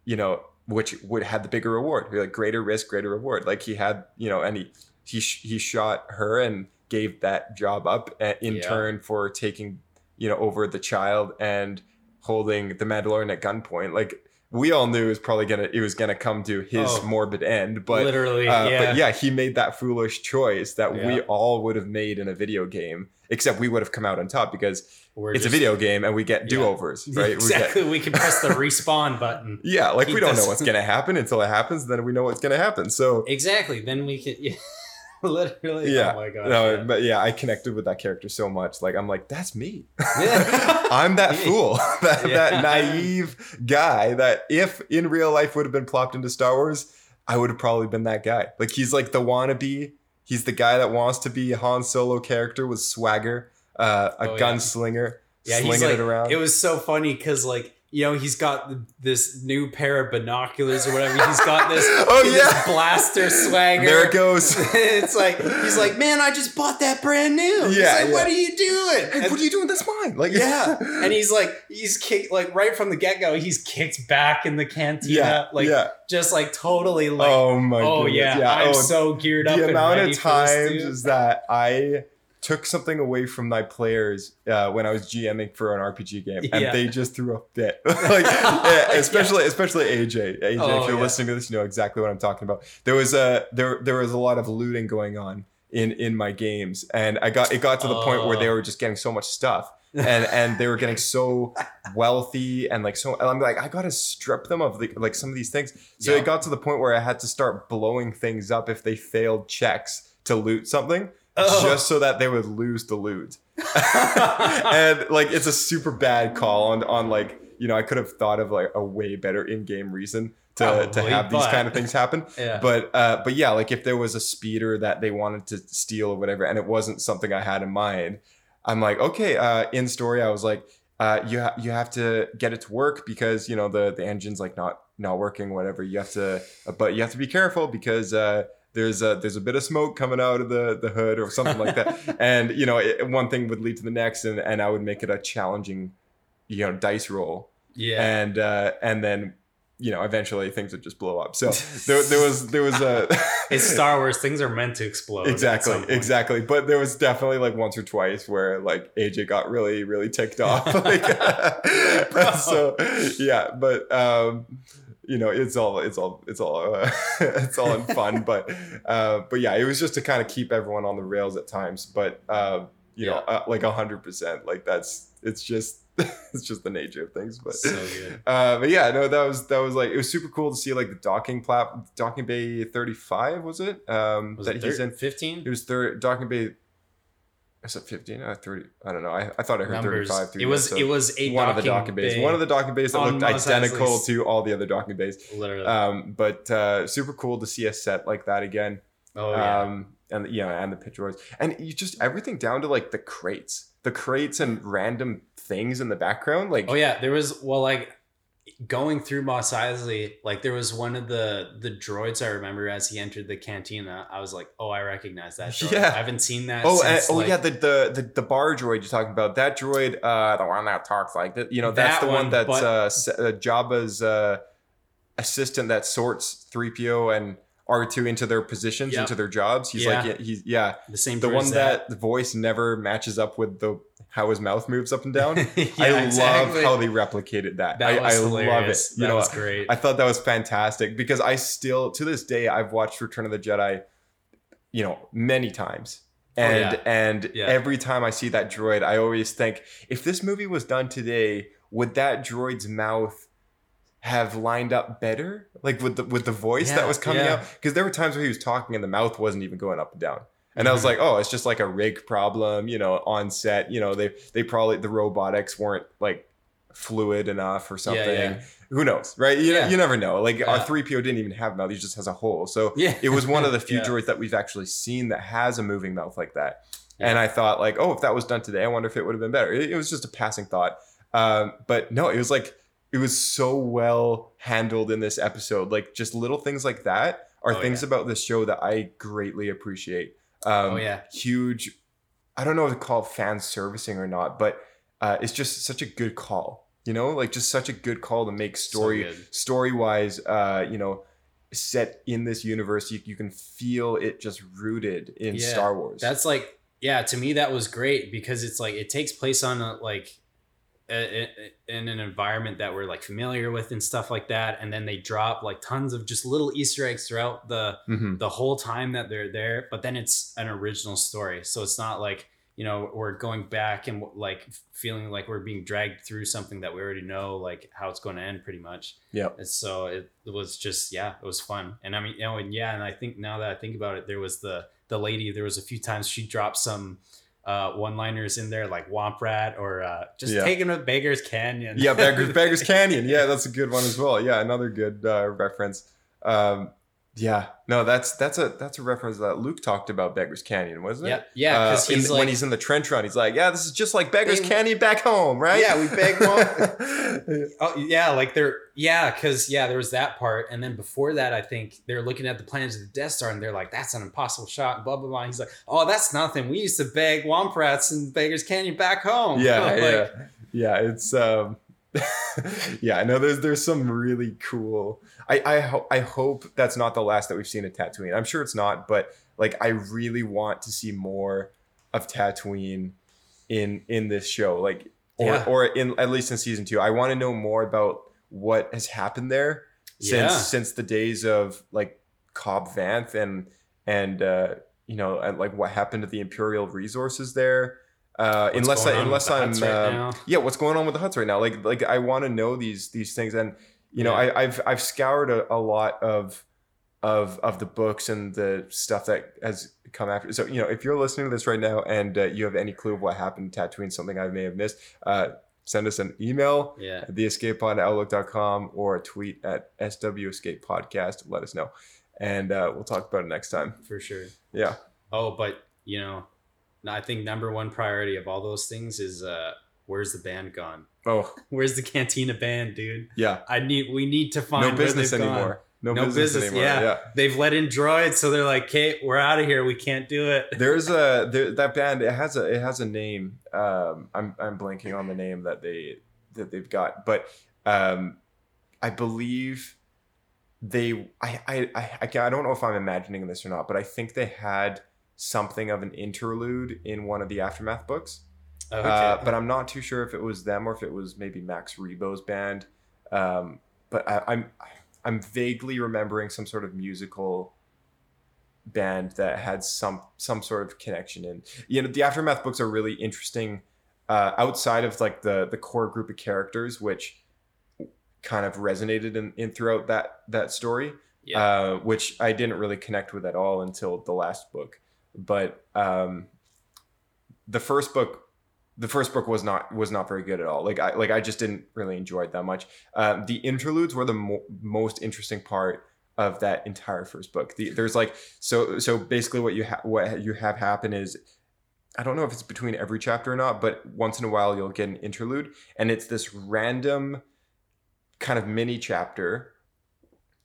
Speaker 2: you know, which would had the bigger reward, like greater risk, greater reward. Like he had, you know, and he he sh- he shot her and gave that job up uh, in
Speaker 7: Yeah.
Speaker 2: turn for taking you know over the child and holding the Mandalorian at gunpoint. Like we all knew it was probably gonna it was gonna come to his
Speaker 7: Oh.
Speaker 2: morbid end, but
Speaker 7: Literally,
Speaker 2: uh,
Speaker 7: yeah.
Speaker 2: but yeah, he made that foolish choice that we all would have made in a video game, except we would have come out on top because
Speaker 7: We're
Speaker 2: it's
Speaker 7: just-
Speaker 2: a video game and we get do overs, right? We get-
Speaker 7: Exactly. We, can press the respawn button.
Speaker 2: yeah, like we don't know what's gonna happen until it happens. Then we know what's gonna happen. So
Speaker 7: Exactly. Then we can. Yeah. Literally.
Speaker 2: Oh yeah,
Speaker 7: Oh my god.
Speaker 2: no,
Speaker 7: yeah.
Speaker 2: but yeah, I connected with that character so much. Like I'm like, that's me.
Speaker 7: Yeah.
Speaker 2: I'm that fool, that,
Speaker 7: Yeah.
Speaker 2: that naive guy that if in real life would have been plopped into Star Wars, I would have probably been that guy. Like he's like the wannabe. He's the guy that wants to be a Han Solo character with swagger, uh, a
Speaker 7: Oh, yeah.
Speaker 2: gunslinger,
Speaker 7: Yeah,
Speaker 2: slinging
Speaker 7: he's like,
Speaker 2: it around.
Speaker 7: It was so funny because like you know he's got this new pair of binoculars or whatever. He's got this,
Speaker 2: Oh,
Speaker 7: this
Speaker 2: yeah.
Speaker 7: blaster swagger.
Speaker 2: there it goes.
Speaker 7: it's like he's like, man, I just bought that brand new. He's
Speaker 2: Yeah,
Speaker 7: like,
Speaker 2: yeah.
Speaker 7: what are you doing?
Speaker 2: Like, what are you doing? That's mine. Like
Speaker 7: yeah, and he's like, he's kicked like right from the get go. He's kicked back in the cantina,
Speaker 2: yeah,
Speaker 7: like
Speaker 2: yeah.
Speaker 7: just like totally like.
Speaker 2: oh my.
Speaker 7: oh
Speaker 2: goodness.
Speaker 7: yeah, I'm
Speaker 2: oh,
Speaker 7: so geared up.
Speaker 2: the amount of times is that I took something away from my players uh, when I was GMing for an RPG game, and
Speaker 7: Yeah.
Speaker 2: they just threw a fit. like, yeah, especially especially AJ. AJ,
Speaker 7: Oh,
Speaker 2: if you're
Speaker 7: yeah.
Speaker 2: listening to this, you know exactly what I'm talking about. There was a there there was a lot of looting going on in in my games, and I got it got to the point where they
Speaker 7: Oh.
Speaker 2: were just getting so much stuff. and and they were getting so wealthy and like so and I'm like I gotta strip them of the, like some of these things. So it got to the point where I had to start blowing things up if they failed checks to loot something,
Speaker 7: Oh.
Speaker 2: just so that they would lose the loot. and like it's a super bad call on on like you know I could have thought of like a way better in-game reason to to
Speaker 7: Probably,
Speaker 2: have these
Speaker 7: but-
Speaker 2: kind of things happen.
Speaker 7: Yeah.
Speaker 2: But uh, but yeah, like if there was a speeder that they wanted to steal or whatever, and it wasn't something I had in mind, I'm like, okay. Uh, in story, I was like, uh, you ha- you have to get it to work because you know the the engine's like not not working, whatever. You have to, but you have to be careful because. Uh, there's a there's a bit of smoke coming out of the the hood or something like that, and you know it, one thing would lead to the next, and and I would make it a challenging, you know, dice roll,
Speaker 7: yeah.
Speaker 2: and uh, and then you know eventually things would just blow up. So there, there was there was a
Speaker 7: it's Star Wars. Things are meant to explode.
Speaker 2: exactly exactly but there was definitely like once or twice where like aj got really really ticked off like so yeah but um you know it's all it's all it's all uh, it's all in fun but uh but yeah it was just to kind of keep everyone on the rails at times but uh you know uh, like a hundred percent like that's it's just it's just the nature of things but
Speaker 7: So good.
Speaker 2: uh, but yeah, no, that was that was like it was super cool to see like the docking plat, docking bay thirty five was it? Um,
Speaker 7: Was
Speaker 2: that
Speaker 7: it
Speaker 2: he's
Speaker 7: thir-
Speaker 2: in.
Speaker 7: 15?
Speaker 2: It was third docking bay. Is said fifteen? Uh, thirty? I don't know. I, I thought I heard
Speaker 7: Numbers.
Speaker 2: thirty five.
Speaker 7: It was it was a
Speaker 2: one of the
Speaker 7: docking
Speaker 2: bays. One of the docking bays that looked identical
Speaker 7: Eisley's-
Speaker 2: to all the other docking bays.
Speaker 7: literally.
Speaker 2: Um, but uh, super cool to see a set like that again.
Speaker 7: oh yeah.
Speaker 2: Um, and you know, and the picture was, and you just everything down to like the crates, the crates and random things in the background. Like,
Speaker 7: Oh yeah, there was well like going through Mos Eisley, like there was one of the the droids I remember as he entered the cantina. I was like, oh, I recognize that. Droid.
Speaker 2: Yeah.
Speaker 7: I haven't seen that.
Speaker 2: Oh, and,
Speaker 7: since,
Speaker 2: oh
Speaker 7: like-
Speaker 2: yeah, the, the the the bar droid you're talking about. That droid, uh, the one that talks like that. You know, that's
Speaker 7: That
Speaker 2: the one
Speaker 7: one,
Speaker 2: that's
Speaker 7: but-
Speaker 2: uh, uh, Jabba's uh, assistant that sorts 3PO and R2 into their positions,
Speaker 7: Yep.
Speaker 2: into their jobs. He's
Speaker 7: Yeah.
Speaker 2: like, he's yeah,
Speaker 7: the same.
Speaker 2: the one
Speaker 7: as
Speaker 2: that the voice never matches up with the how his mouth moves up and down.
Speaker 7: Yeah,
Speaker 2: I
Speaker 7: exactly.
Speaker 2: love how they replicated that.
Speaker 7: That
Speaker 2: I, I love it. You
Speaker 7: that
Speaker 2: know,
Speaker 7: was great.
Speaker 2: I thought that was fantastic because I still, to this day, I've watched Return of the Jedi, you know, many times. And
Speaker 7: Oh, yeah.
Speaker 2: and
Speaker 7: Yeah.
Speaker 2: every time I see that droid, I always think, if this movie was done today, would that droid's mouth have lined up better? Like with the with the voice that was coming
Speaker 7: yeah.
Speaker 2: out? Because there were times where he was talking and the mouth wasn't even going up and down. And I was like, oh, it's just like a rig problem, you know, on set. You know, they they probably the robotics weren't like fluid enough or something.
Speaker 7: yeah.
Speaker 2: Who knows, right? You,
Speaker 7: Yeah.
Speaker 2: you never know. Like our 3PO didn't even have mouth, he just has a hole. So
Speaker 7: Yeah.
Speaker 2: it was one of the few
Speaker 7: Yeah.
Speaker 2: droids that we've actually seen that has a moving mouth like that.
Speaker 7: Yeah.
Speaker 2: And I thought, like, oh, if that was done today, I wonder if it would have been better. It, it was just a passing thought. Um, but no, it was like, it was so well handled in this episode. Like, just little things like that are
Speaker 7: Oh,
Speaker 2: things
Speaker 7: yeah.
Speaker 2: about this show that I greatly appreciate. Um,
Speaker 7: Oh, yeah.
Speaker 2: Huge, I don't know if to call fan servicing or not, but uh, it's just such a good call. You know, like just such a good call to make story
Speaker 7: good.
Speaker 2: story wise. Uh, you know, set in this universe, you, you can feel it just rooted in
Speaker 7: Yeah.
Speaker 2: Star Wars.
Speaker 7: That's like yeah, to me that was great because it's like it takes place on a, like a, a- in an environment that we're like familiar with and stuff like that, and then they drop like tons of just little Easter eggs throughout the
Speaker 2: Mhm.
Speaker 7: the whole time that they're there. But then it's an original story, so it's not like you know we're going back and like feeling like we're being dragged through something that we already know like how it's going to end pretty much.
Speaker 2: yeah
Speaker 7: And so it, it was just yeah, it was fun. And I mean, you know, and yeah, and I think now that I think about it, there was the the lady. There was a few times she dropped some uh, one-liners in there, like Womp Rat or uh, just
Speaker 2: Yeah.
Speaker 7: taking a Beggars Canyon.
Speaker 2: yeah, Beggars, Beggars Canyon. Yeah, that's a good one as well. Yeah, another good uh, reference. Um, yeah, no, that's that's a that's a reference that Luke talked about Beggars Canyon, wasn't
Speaker 7: yeah,
Speaker 2: it?
Speaker 7: yeah.
Speaker 2: Uh,
Speaker 7: Because
Speaker 2: in-
Speaker 7: he's
Speaker 2: when
Speaker 7: like,
Speaker 2: he's in the trench run, he's like, "Yeah, this is just like Beggars
Speaker 7: They-
Speaker 2: Canyon back home, right?"
Speaker 7: Yeah, we beg oh yeah, like they're yeah, because yeah, there was that part, and then before that, I think they're looking at the plans of the Death Star, and they're like, "That's an impossible shot." Blah blah blah. And he's like, "Oh, that's nothing. We used to beg Womp Rats in Beggars Canyon back home."
Speaker 2: yeah,
Speaker 7: Like,
Speaker 2: yeah, yeah. It's um, yeah. I know there's there's some really cool. I I ho- I hope that's not the last that we've seen of Tatooine. I'm sure it's not, but like I really want to see more of Tatooine in in this show, like or
Speaker 7: Yeah.
Speaker 2: or in at least in season two. I want to know more about what has happened there since
Speaker 7: Yeah.
Speaker 2: since the days of like Cobb Vanth and and uh, you know and like what happened to the Imperial resources there. Uh, unless I, unless I'm
Speaker 7: right
Speaker 2: uh, yeah, what's going on with the Hutts right now? Like like I want to know these these things, and you know
Speaker 7: Yeah.
Speaker 2: I, I've I've scoured a, a lot of of of the books and the stuff that has come after. So you know if you're listening to this right now and uh, you have any clue of what happened to Tatooine, something I may have missed, uh, send us an email
Speaker 7: yeah.
Speaker 2: at theescapepod at outlook.com or a tweet at SW Escape Podcast. Let us know. And uh, we'll talk about it next time.
Speaker 7: for sure.
Speaker 2: Yeah.
Speaker 7: Oh, but you know, I think number one priority of all those things is uh, where's the band gone?
Speaker 2: Oh,
Speaker 7: Where's the Cantina band, dude?
Speaker 2: yeah.
Speaker 7: I need. We need to find
Speaker 2: No business
Speaker 7: they've gone.
Speaker 2: anymore. No,
Speaker 7: No,
Speaker 2: business,
Speaker 7: business.
Speaker 2: anymore.
Speaker 7: yeah.
Speaker 2: yeah.
Speaker 7: they've let in droids, so they're like, "Kate, we're out of here. We can't do it."
Speaker 2: There's a there, that band. It has a it has a name. Um, I'm I'm blanking on the name that they that they've got, but um, I believe they. I I I I don't know if I'm imagining this or not, but I think they had something of an interlude in one of the aftermath books.
Speaker 7: Okay.
Speaker 2: Uh, but I'm not too sure if it was them or if it was maybe Max Rebo's band. Um, but I, I'm I'm vaguely remembering some sort of musical band that had some some sort of connection in. You know, the aftermath books are really interesting uh, outside of like the the core group of characters, which kind of resonated in, in throughout that that story
Speaker 7: yeah.
Speaker 2: uh, which I didn't really connect with at all until the last book. But um, the first book, the first book was not was not very good at all. Like I like I just didn't really enjoy it that much. Um, the interludes were the mo- most interesting part of that entire first book. The, there's like so so basically what you ha- what you have happen is. I don't know if it's between every chapter or not, but once in a while you'll get an interlude, and it's this random kind of mini chapter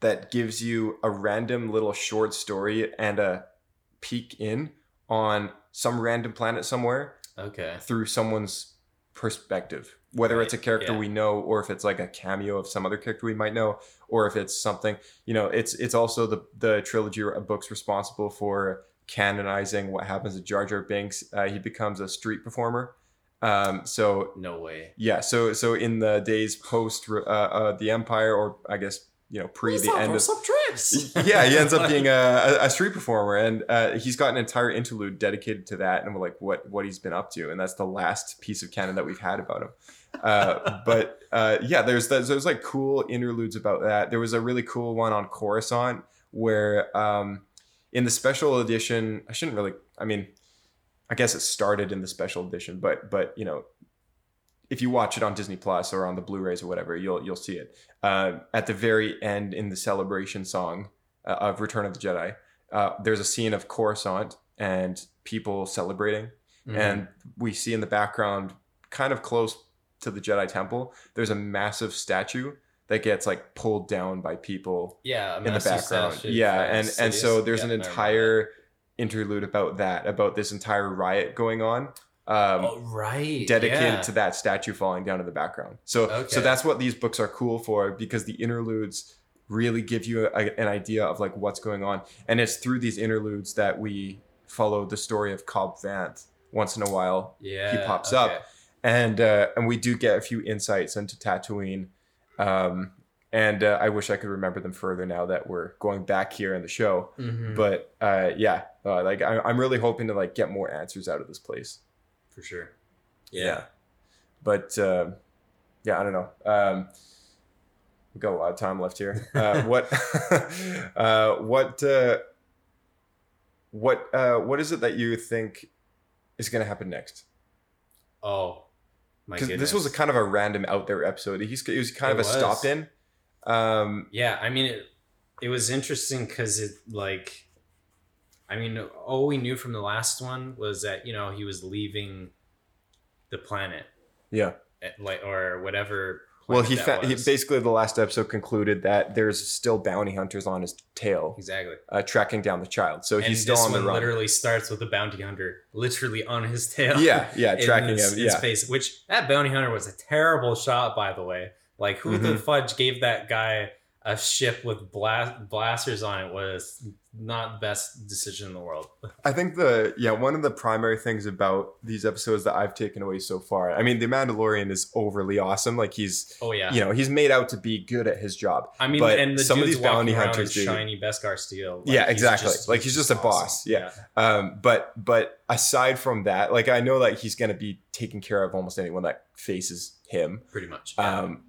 Speaker 2: that gives you a random little short story and a peek in on some random planet somewhere
Speaker 7: okay.
Speaker 2: through someone's perspective whether it's a character
Speaker 7: yeah.
Speaker 2: we know or if it's like a cameo of some other character we might know or if it's something you know it's it's also the the trilogy of books responsible for canonizing what happens to jar jar binks uh, he becomes a street performer um so
Speaker 7: No way.
Speaker 2: yeah so so in the days post uh, uh the empire or i guess you know pre the end of
Speaker 7: tricks.
Speaker 2: yeah, he ends up being a, a, a street performer, and uh, he's got an entire interlude dedicated to that, and we're like, what what he's been up to, and that's the last piece of canon that we've had about him. Uh, but uh, yeah, there's there's there's like cool interludes about that. There was a really cool one on Coruscant where um, in the special edition, I shouldn't really, I mean, I guess it started in the special edition, but but you know, if you watch it on Disney Plus or on the Blu-rays or whatever, you'll you'll see it. Uh, at the very end in the celebration song uh, of Return of the Jedi, uh, there's a scene of Coruscant and people celebrating,
Speaker 7: Mhm.
Speaker 2: and we see in the background, kind of close to the Jedi Temple, there's a massive statue that gets like pulled down by people
Speaker 7: yeah, a
Speaker 2: in the background.
Speaker 7: statue
Speaker 2: Yeah, and and so there's
Speaker 7: Yeah,
Speaker 2: an entire interlude about that, about this entire riot going on. Um,
Speaker 7: Oh, right.
Speaker 2: dedicated
Speaker 7: yeah.
Speaker 2: to that statue falling down in the background. So so that's what these books are cool for because the interludes really give you a, an idea of like what's going on, and it's through these interludes that we follow the story of Cobb Vanth once in a while
Speaker 7: Yeah,
Speaker 2: he pops
Speaker 7: okay.
Speaker 2: up, and uh, and we do get a few insights into Tatooine. Um, and uh, I wish I could remember them further now that we're going back here in the show.
Speaker 7: Mhm,
Speaker 2: But uh, yeah, uh, like I, I'm really hoping to like get more answers out of this place.
Speaker 7: For sure.
Speaker 2: But uh, yeah, I don't know. Um, we've got a lot of time left here. Uh, what uh, what uh, what uh, what is it that you think is going to happen next?
Speaker 7: Oh, my goodness.
Speaker 2: this was a kind of a random out there episode. He's it was kind
Speaker 7: It
Speaker 2: of a
Speaker 7: was.
Speaker 2: stop in. Um,
Speaker 7: Yeah, I mean, it, it was interesting because it, like, I mean, all we knew from the last one was that, you know, he was leaving the planet,
Speaker 2: yeah.
Speaker 7: eh, like, or whatever.
Speaker 2: Well, he, fa- he basically the last episode concluded that there's still bounty hunters on his tail,
Speaker 7: Exactly.
Speaker 2: uh, tracking down the child. So
Speaker 7: and
Speaker 2: he's still on the run.
Speaker 7: literally starts with a bounty hunter literally on his tail.
Speaker 2: Yeah, yeah, tracking
Speaker 7: his-
Speaker 2: him.
Speaker 7: his
Speaker 2: Yeah,
Speaker 7: face, which that bounty hunter was a terrible shot, by the way. Like, who the
Speaker 2: Mhm.
Speaker 7: fudge gave that guy a ship with blast blasters on it was not the best decision in the world.
Speaker 2: I think the yeah one of the primary things about these episodes that I've taken away so far. I mean, the Mandalorian is overly awesome. Like he's
Speaker 7: Oh yeah,
Speaker 2: you know he's made out to be good at his job.
Speaker 7: I mean,
Speaker 2: but
Speaker 7: and the
Speaker 2: some of these bounty hunters,
Speaker 7: in
Speaker 2: dude.
Speaker 7: shiny Beskar steel.
Speaker 2: Yeah,
Speaker 7: he's
Speaker 2: exactly. Like, he's just a boss. Yeah. Um, but but aside from that, like I know that he's gonna be taking care of almost anyone that faces him.
Speaker 7: pretty much. yeah.
Speaker 2: Um,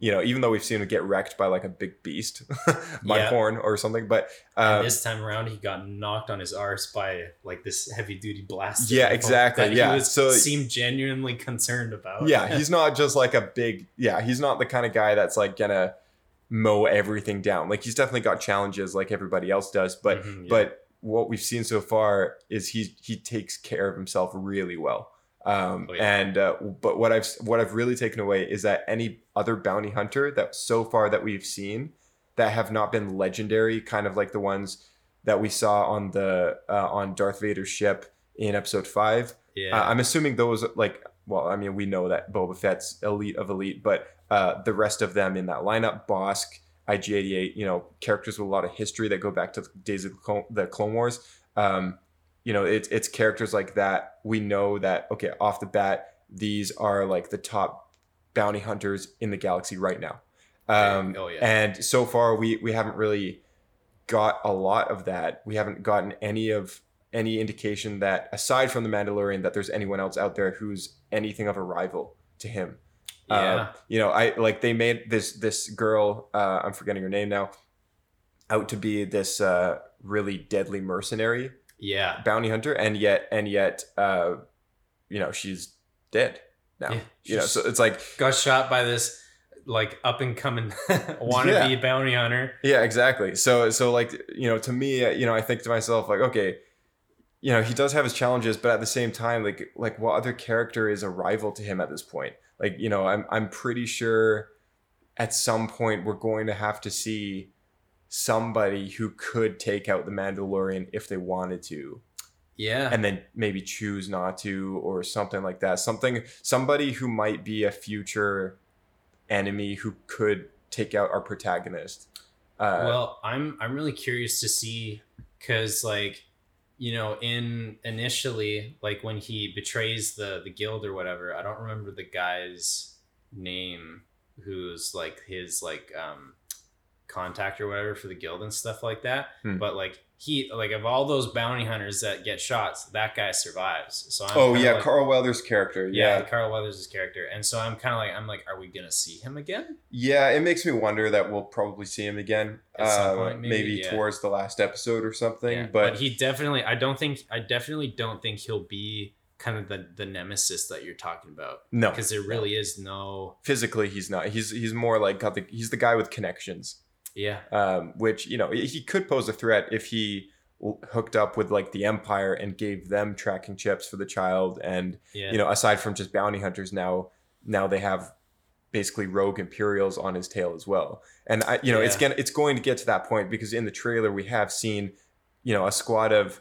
Speaker 2: you know, even though we've seen him get wrecked by like a big beast, by
Speaker 7: Yeah.
Speaker 2: horn or something, but uh,
Speaker 7: this time around, he got knocked on his arse by like this heavy duty blaster.
Speaker 2: Yeah, exactly, yeah.
Speaker 7: he was,
Speaker 2: So-
Speaker 7: seemed genuinely concerned about.
Speaker 2: yeah, he's not just like a big yeah, he's not the kind of guy that's like gonna mow everything down. Like he's definitely got challenges like everybody else does, but
Speaker 7: Mhm, yeah.
Speaker 2: but what we've seen so far is he he takes care of himself really well. Um,
Speaker 7: Oh, yeah.
Speaker 2: and uh, but what I've what I've really taken away is that any other bounty hunter that so far that we've seen that have not been legendary, kind of like the ones that we saw on the uh, on Darth Vader's ship in Episode Five.
Speaker 7: yeah.
Speaker 2: Uh, I'm assuming those like well, I mean we know that Boba Fett's elite of elite, but uh, the rest of them in that lineup, Bossk, IG88, you know, characters with a lot of history that go back to the days of the Clone, the Clone Wars. Um, you know, it's it's characters like that. We know that okay, off the bat, these are like the top bounty hunters in the galaxy right now. Um,
Speaker 7: Oh, yeah.
Speaker 2: And so far, we we haven't really got a lot of that. We haven't gotten any of any indication that aside from the Mandalorian, that there's anyone else out there who's anything of a rival to him.
Speaker 7: Yeah.
Speaker 2: Uh, you know, I like they made this this girl. Uh, I'm forgetting her name now. Out to be this uh, really deadly mercenary
Speaker 7: yeah.
Speaker 2: bounty hunter, and yet and yet, uh, you know, she's dead now.
Speaker 7: Yeah,
Speaker 2: you know, so it's like
Speaker 7: Got shot by this like up and coming wannabe
Speaker 2: Yeah.
Speaker 7: bounty hunter.
Speaker 2: Yeah, exactly. So so like you know, to me, uh, you know, I think to myself like, okay, you know, he does have his challenges, but at the same time, like like what other character is a rival to him at this point? Like you know, I'm I'm pretty sure at some point we're going to have to see somebody who could take out the Mandalorian if they wanted to.
Speaker 7: Yeah.
Speaker 2: and then maybe choose not to or something like that. Something somebody who might be a future enemy who could take out our protagonist. Uh,
Speaker 7: well, I'm I'm really curious to see because like you know in initially like when he betrays the the guild or whatever, I don't remember the guy's name who's like his like um contact or whatever for the guild and stuff like that.
Speaker 2: Hmm.
Speaker 7: But like he like of all those bounty hunters that get shots, that guy survives. So I'm
Speaker 2: oh yeah
Speaker 7: like-
Speaker 2: carl weathers character
Speaker 7: yeah,
Speaker 2: yeah
Speaker 7: Carl Weathers' character, and so I'm kind of like I'm like, are we gonna see him again?
Speaker 2: yeah it makes me wonder that we'll probably see him again
Speaker 7: At some
Speaker 2: uh,
Speaker 7: point,
Speaker 2: maybe,
Speaker 7: maybe, yeah.
Speaker 2: towards the last episode or something
Speaker 7: Yeah,
Speaker 2: but,
Speaker 7: he definitely I don't think I definitely don't think he'll be kind of the the nemesis that you're talking about
Speaker 2: no
Speaker 7: because there really is no
Speaker 2: physically he's not he's he's more like got the he's the guy with connections
Speaker 7: yeah.
Speaker 2: Um, which you know he could pose a threat if he hooked up with like the empire and gave them tracking chips for the child. And
Speaker 7: yeah.
Speaker 2: you know aside from just bounty hunters now now they have basically rogue imperials on his tail as well. And i you know it's gonna it's going to get to that point because in the trailer we have seen you know a squad of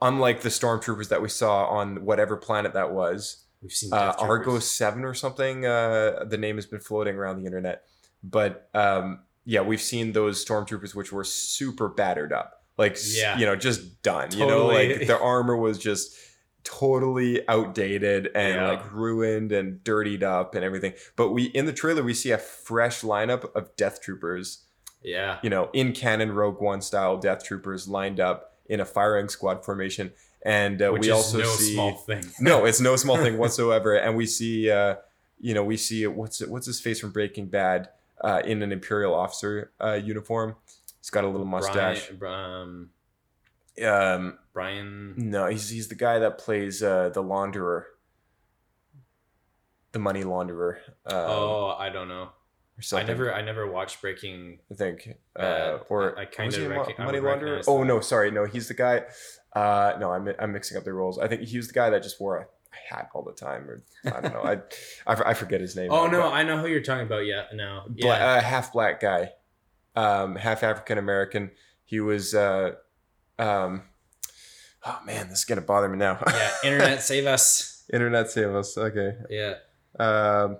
Speaker 2: unlike the stormtroopers that we saw on whatever planet that was
Speaker 7: we've seen
Speaker 2: uh, Argo Seven or something. Uh, the name has been floating around the internet, but um, yeah, we've seen those stormtroopers which were super battered up, like
Speaker 7: Yeah.
Speaker 2: you know, just done. You know, like their armor was just totally outdated and
Speaker 7: Yeah.
Speaker 2: like ruined and dirtied up and everything. But we in the trailer we see a fresh lineup of Death Troopers.
Speaker 7: Yeah.
Speaker 2: You know, in canon Rogue One style Death Troopers lined up in a firing squad formation, and uh,
Speaker 7: Which
Speaker 2: we
Speaker 7: is
Speaker 2: also
Speaker 7: no
Speaker 2: see
Speaker 7: small thing.
Speaker 2: no, it's no small thing whatsoever. And we see, uh, you know, we see what's what's his face from Breaking Bad uh, in an Imperial officer uh, uniform. He's got a little mustache.
Speaker 7: Brian, um,
Speaker 2: Um,
Speaker 7: Brian.
Speaker 2: no, he's he's the guy that plays uh, the launderer, the money launderer. Um,
Speaker 7: oh, I don't know. I never, I never watched Breaking.
Speaker 2: I think, uh, or
Speaker 7: I- I kinda
Speaker 2: was he a mo-
Speaker 7: recog- I
Speaker 2: money launderer. Oh
Speaker 7: that.
Speaker 2: no, sorry, no, he's the guy. Uh, no, I'm I'm mixing up the roles. I think he was the guy that just wore a hat all the time, or I don't know. I I forget his name.
Speaker 7: Oh
Speaker 2: now,
Speaker 7: no, I know who you're talking about. Yeah, no,
Speaker 2: bla-
Speaker 7: yeah,
Speaker 2: uh, half black guy, um, half African American. He was. Uh, um, oh man, this is gonna bother me now.
Speaker 7: yeah. Internet, save us.
Speaker 2: Internet save us. Okay.
Speaker 7: Yeah.
Speaker 2: Um,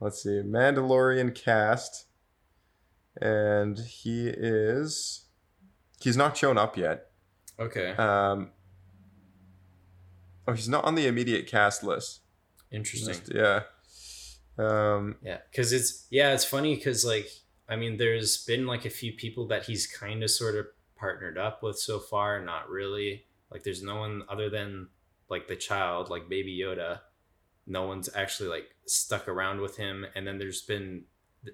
Speaker 2: let's see, Mandalorian cast, and he is. He's not shown up yet.
Speaker 7: Okay.
Speaker 2: Um, oh, he's not on the immediate cast list.
Speaker 7: Interesting.
Speaker 2: Just- yeah. Um,
Speaker 7: Yeah, because it's yeah, it's funny because like I mean, there's been like a few people that he's kind of sort of partnered up with so far. Not really. Like, there's no one other than like the child, like Baby Yoda. No one's actually like stuck around with him, and then there's been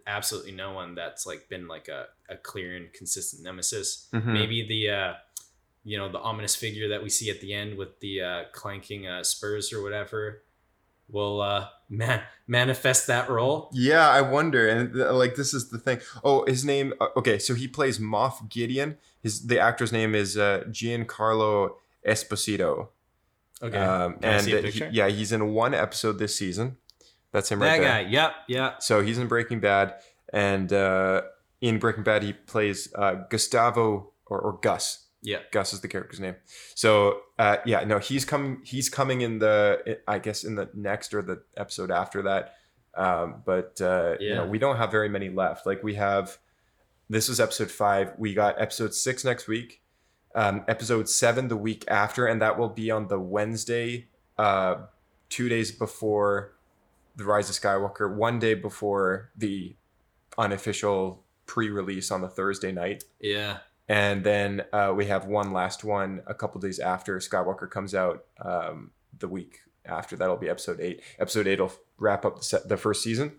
Speaker 7: absolutely no one that's like been like a, a clear and consistent nemesis.
Speaker 2: Mhm.
Speaker 7: Maybe the uh you know the ominous figure that we see at the end with the uh clanking uh spurs or whatever will uh man manifest that role
Speaker 2: Yeah, I wonder, and like this is the thing. Oh, his name. uh, Okay, so he plays Moff Gideon. His the actor's name is uh, Giancarlo Esposito.
Speaker 7: okay
Speaker 2: Um, and he- yeah, he's in one episode this season. That's him
Speaker 7: that
Speaker 2: right
Speaker 7: guy
Speaker 2: there.
Speaker 7: yep yeah
Speaker 2: So he's in Breaking Bad, and uh, in Breaking Bad he plays uh, Gustavo or, or Gus.
Speaker 7: Yeah
Speaker 2: Gus is the character's name. So uh, yeah, no, he's coming. He's coming in the I guess in the next or the episode after that. Um, but uh, you know, we don't have very many left. Like we have. This is episode five. We got episode six next week. Um, episode seven the week after, and that will be on the Wednesday, uh, two days before the Rise of Skywalker, one day before the unofficial pre-release on the Thursday night
Speaker 7: yeah
Speaker 2: and then uh, we have one last one a couple days after Skywalker comes out. Um, the week after that'll be episode eight. Episode eight will wrap up the, se- the first season,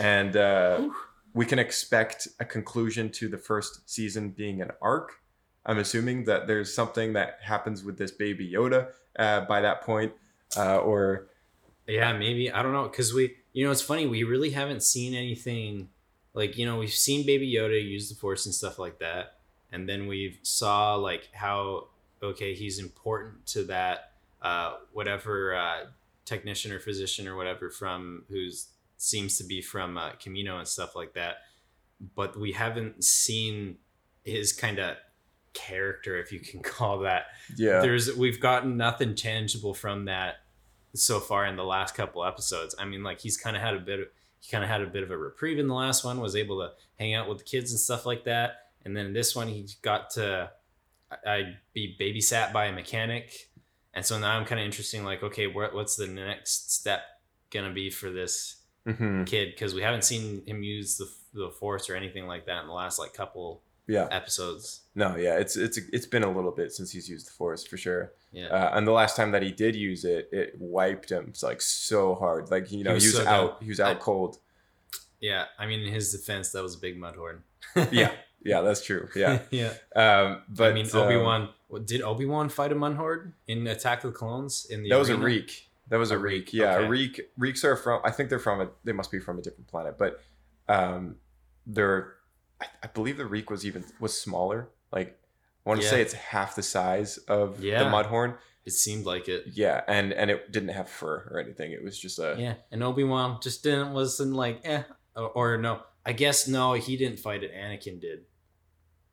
Speaker 2: and uh, we can expect a conclusion to the first season being an arc. I'm assuming that there's something that happens with this baby Yoda uh, by that point, uh, or
Speaker 7: yeah maybe i don't know because we you know it's funny we really haven't seen anything like you know we've seen baby yoda use the force and stuff like that and then we've saw like how okay he's important to that uh whatever uh technician or physician or whatever from who's seems to be from uh, Kamino and stuff like that but we haven't seen his kind of character if you can call that
Speaker 2: yeah,
Speaker 7: there's we've gotten nothing tangible from that so far in the last couple episodes. I mean, like he's kind of had a bit of he kind of had a bit of a reprieve in the last one, was able to hang out with the kids and stuff like that. And then this one, he got to I- I'd be babysat by a mechanic, and so now I'm kind of interesting. Like, okay, what what's the next step gonna be for this
Speaker 2: Mhm.
Speaker 7: kid? Because we haven't seen him use the the force or anything like that in the last like couple
Speaker 2: yeah.
Speaker 7: episodes.
Speaker 2: No, yeah, it's it's it's been a little bit since he's used the Force for sure.
Speaker 7: Yeah.
Speaker 2: Uh, and the last time that he did use it, it wiped him it's like so hard. Like you know, he
Speaker 7: was
Speaker 2: was,
Speaker 7: so
Speaker 2: out. He was out
Speaker 7: I-
Speaker 2: cold.
Speaker 7: Yeah, I mean, in his defense, that was a big mud horn.
Speaker 2: Yeah, yeah, that's true. Yeah,
Speaker 7: yeah.
Speaker 2: um, but
Speaker 7: I mean,
Speaker 2: um,
Speaker 7: Obi Wan. did Obi Wan fight a mud horde in Attack of the Clones? In the
Speaker 2: that was a reek. That was a,
Speaker 7: A
Speaker 2: reek.
Speaker 7: reek,
Speaker 2: Yeah,
Speaker 7: okay.
Speaker 2: reek. Reeks are from. I think they're from a. They must be from a different planet, but um, they're. I, I believe the reek was even was smaller. Like I want to
Speaker 7: Yeah.
Speaker 2: say it's half the size of the
Speaker 7: Yeah.
Speaker 2: Mudhorn.
Speaker 7: It seemed like it.
Speaker 2: Yeah, and and it didn't have fur or anything. It was just a.
Speaker 7: Yeah, and Obi Wan just didn't wasn't like eh, or, or no. I guess no, he didn't fight it. Anakin did.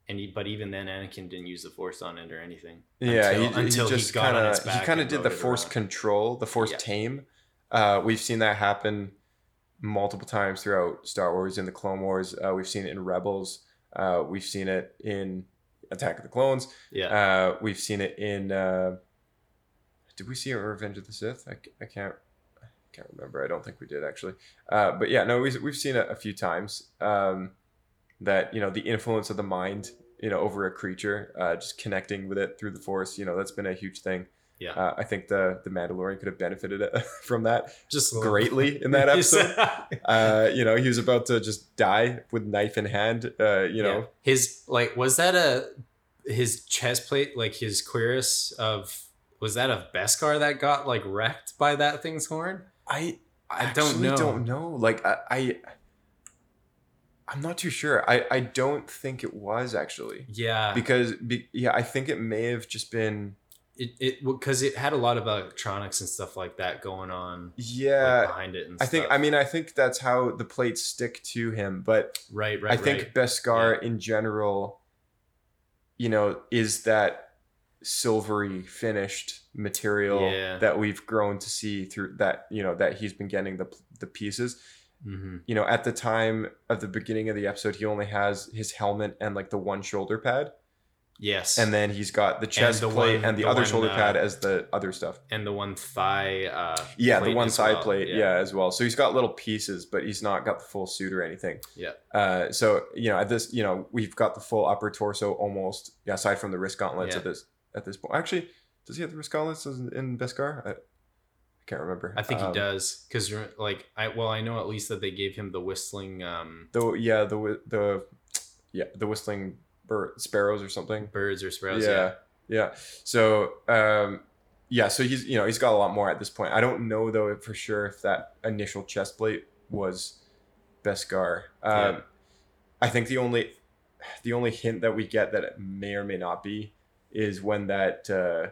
Speaker 7: And he, but even then, Anakin didn't use the Force on it or anything.
Speaker 2: Yeah,
Speaker 7: until,
Speaker 2: he,
Speaker 7: until
Speaker 2: he just kind of he kind of did the force control, the force
Speaker 7: Yeah.
Speaker 2: tame. Uh, we've seen that happen multiple times throughout Star Wars in the Clone Wars. Uh, we've seen it in Rebels. Uh, we've seen it in Attack of the Clones.
Speaker 7: Yeah,
Speaker 2: Uh, we've seen it in uh, did we see it in Revenge of the Sith? I, I can't I can't remember. I don't think we did actually. Uh, but yeah, no, we, we've seen it a few times. Um, that you know the influence of the mind, you know, over a creature, uh, just connecting with it through the Force. You know, that's been a huge thing.
Speaker 7: Yeah.
Speaker 2: Uh, I think the the Mandalorian could have benefited from that
Speaker 7: Just
Speaker 2: greatly in that episode. uh, you know, he was about to just die with knife in hand. Uh, you know,
Speaker 7: Yeah. his like was that a his chest plate like his cuirass of was that of Beskar that got like wrecked by that thing's horn?
Speaker 2: I
Speaker 7: I don't know.
Speaker 2: Don't know. Like I, I I'm not too sure. I I don't think it was actually
Speaker 7: Yeah,
Speaker 2: because be, yeah, I think it may have just been
Speaker 7: it it because it had a lot of electronics and stuff like that going on like,
Speaker 2: yeah.
Speaker 7: behind it. And
Speaker 2: I think. I mean I think that's how the plates stick to him, but
Speaker 7: right, right.
Speaker 2: I think
Speaker 7: right.
Speaker 2: Beskar in general, you know, is that silvery finished material
Speaker 7: Yeah.
Speaker 2: that we've grown to see through that you know that he's been getting the the pieces.
Speaker 7: Mhm.
Speaker 2: You know, at the time of the beginning of the episode, he only has his helmet and like the one shoulder pad,
Speaker 7: yes,
Speaker 2: and then he's got the chest
Speaker 7: the
Speaker 2: plate
Speaker 7: one-
Speaker 2: and the,
Speaker 7: the
Speaker 2: other
Speaker 7: one,
Speaker 2: shoulder
Speaker 7: uh,
Speaker 2: pad as the other stuff.
Speaker 7: and the one thigh. Uh,
Speaker 2: Yeah, the one side
Speaker 7: well.
Speaker 2: plate, yeah. as well. So he's got little pieces, but he's not got the full suit or anything.
Speaker 7: Yeah.
Speaker 2: Uh, so you know, at this, you know, we've got the full upper torso almost. Yeah, aside from the wrist gauntlets
Speaker 7: Yeah.
Speaker 2: at this at this point. Actually, does he have the wrist gauntlets in, in Beskar? Can't remember.
Speaker 7: I think
Speaker 2: Um,
Speaker 7: he does because like I well I know at least that they gave him the whistling um
Speaker 2: The yeah the the yeah the whistling bird sparrows or something.
Speaker 7: birds or sparrows.
Speaker 2: yeah, yeah. So um, yeah, so he's you know he's got a lot more at this point. I don't know though for sure if that initial chest plate was Beskar. Um,
Speaker 7: Yeah.
Speaker 2: I think the only the only hint that we get that it may or may not be is when that uh,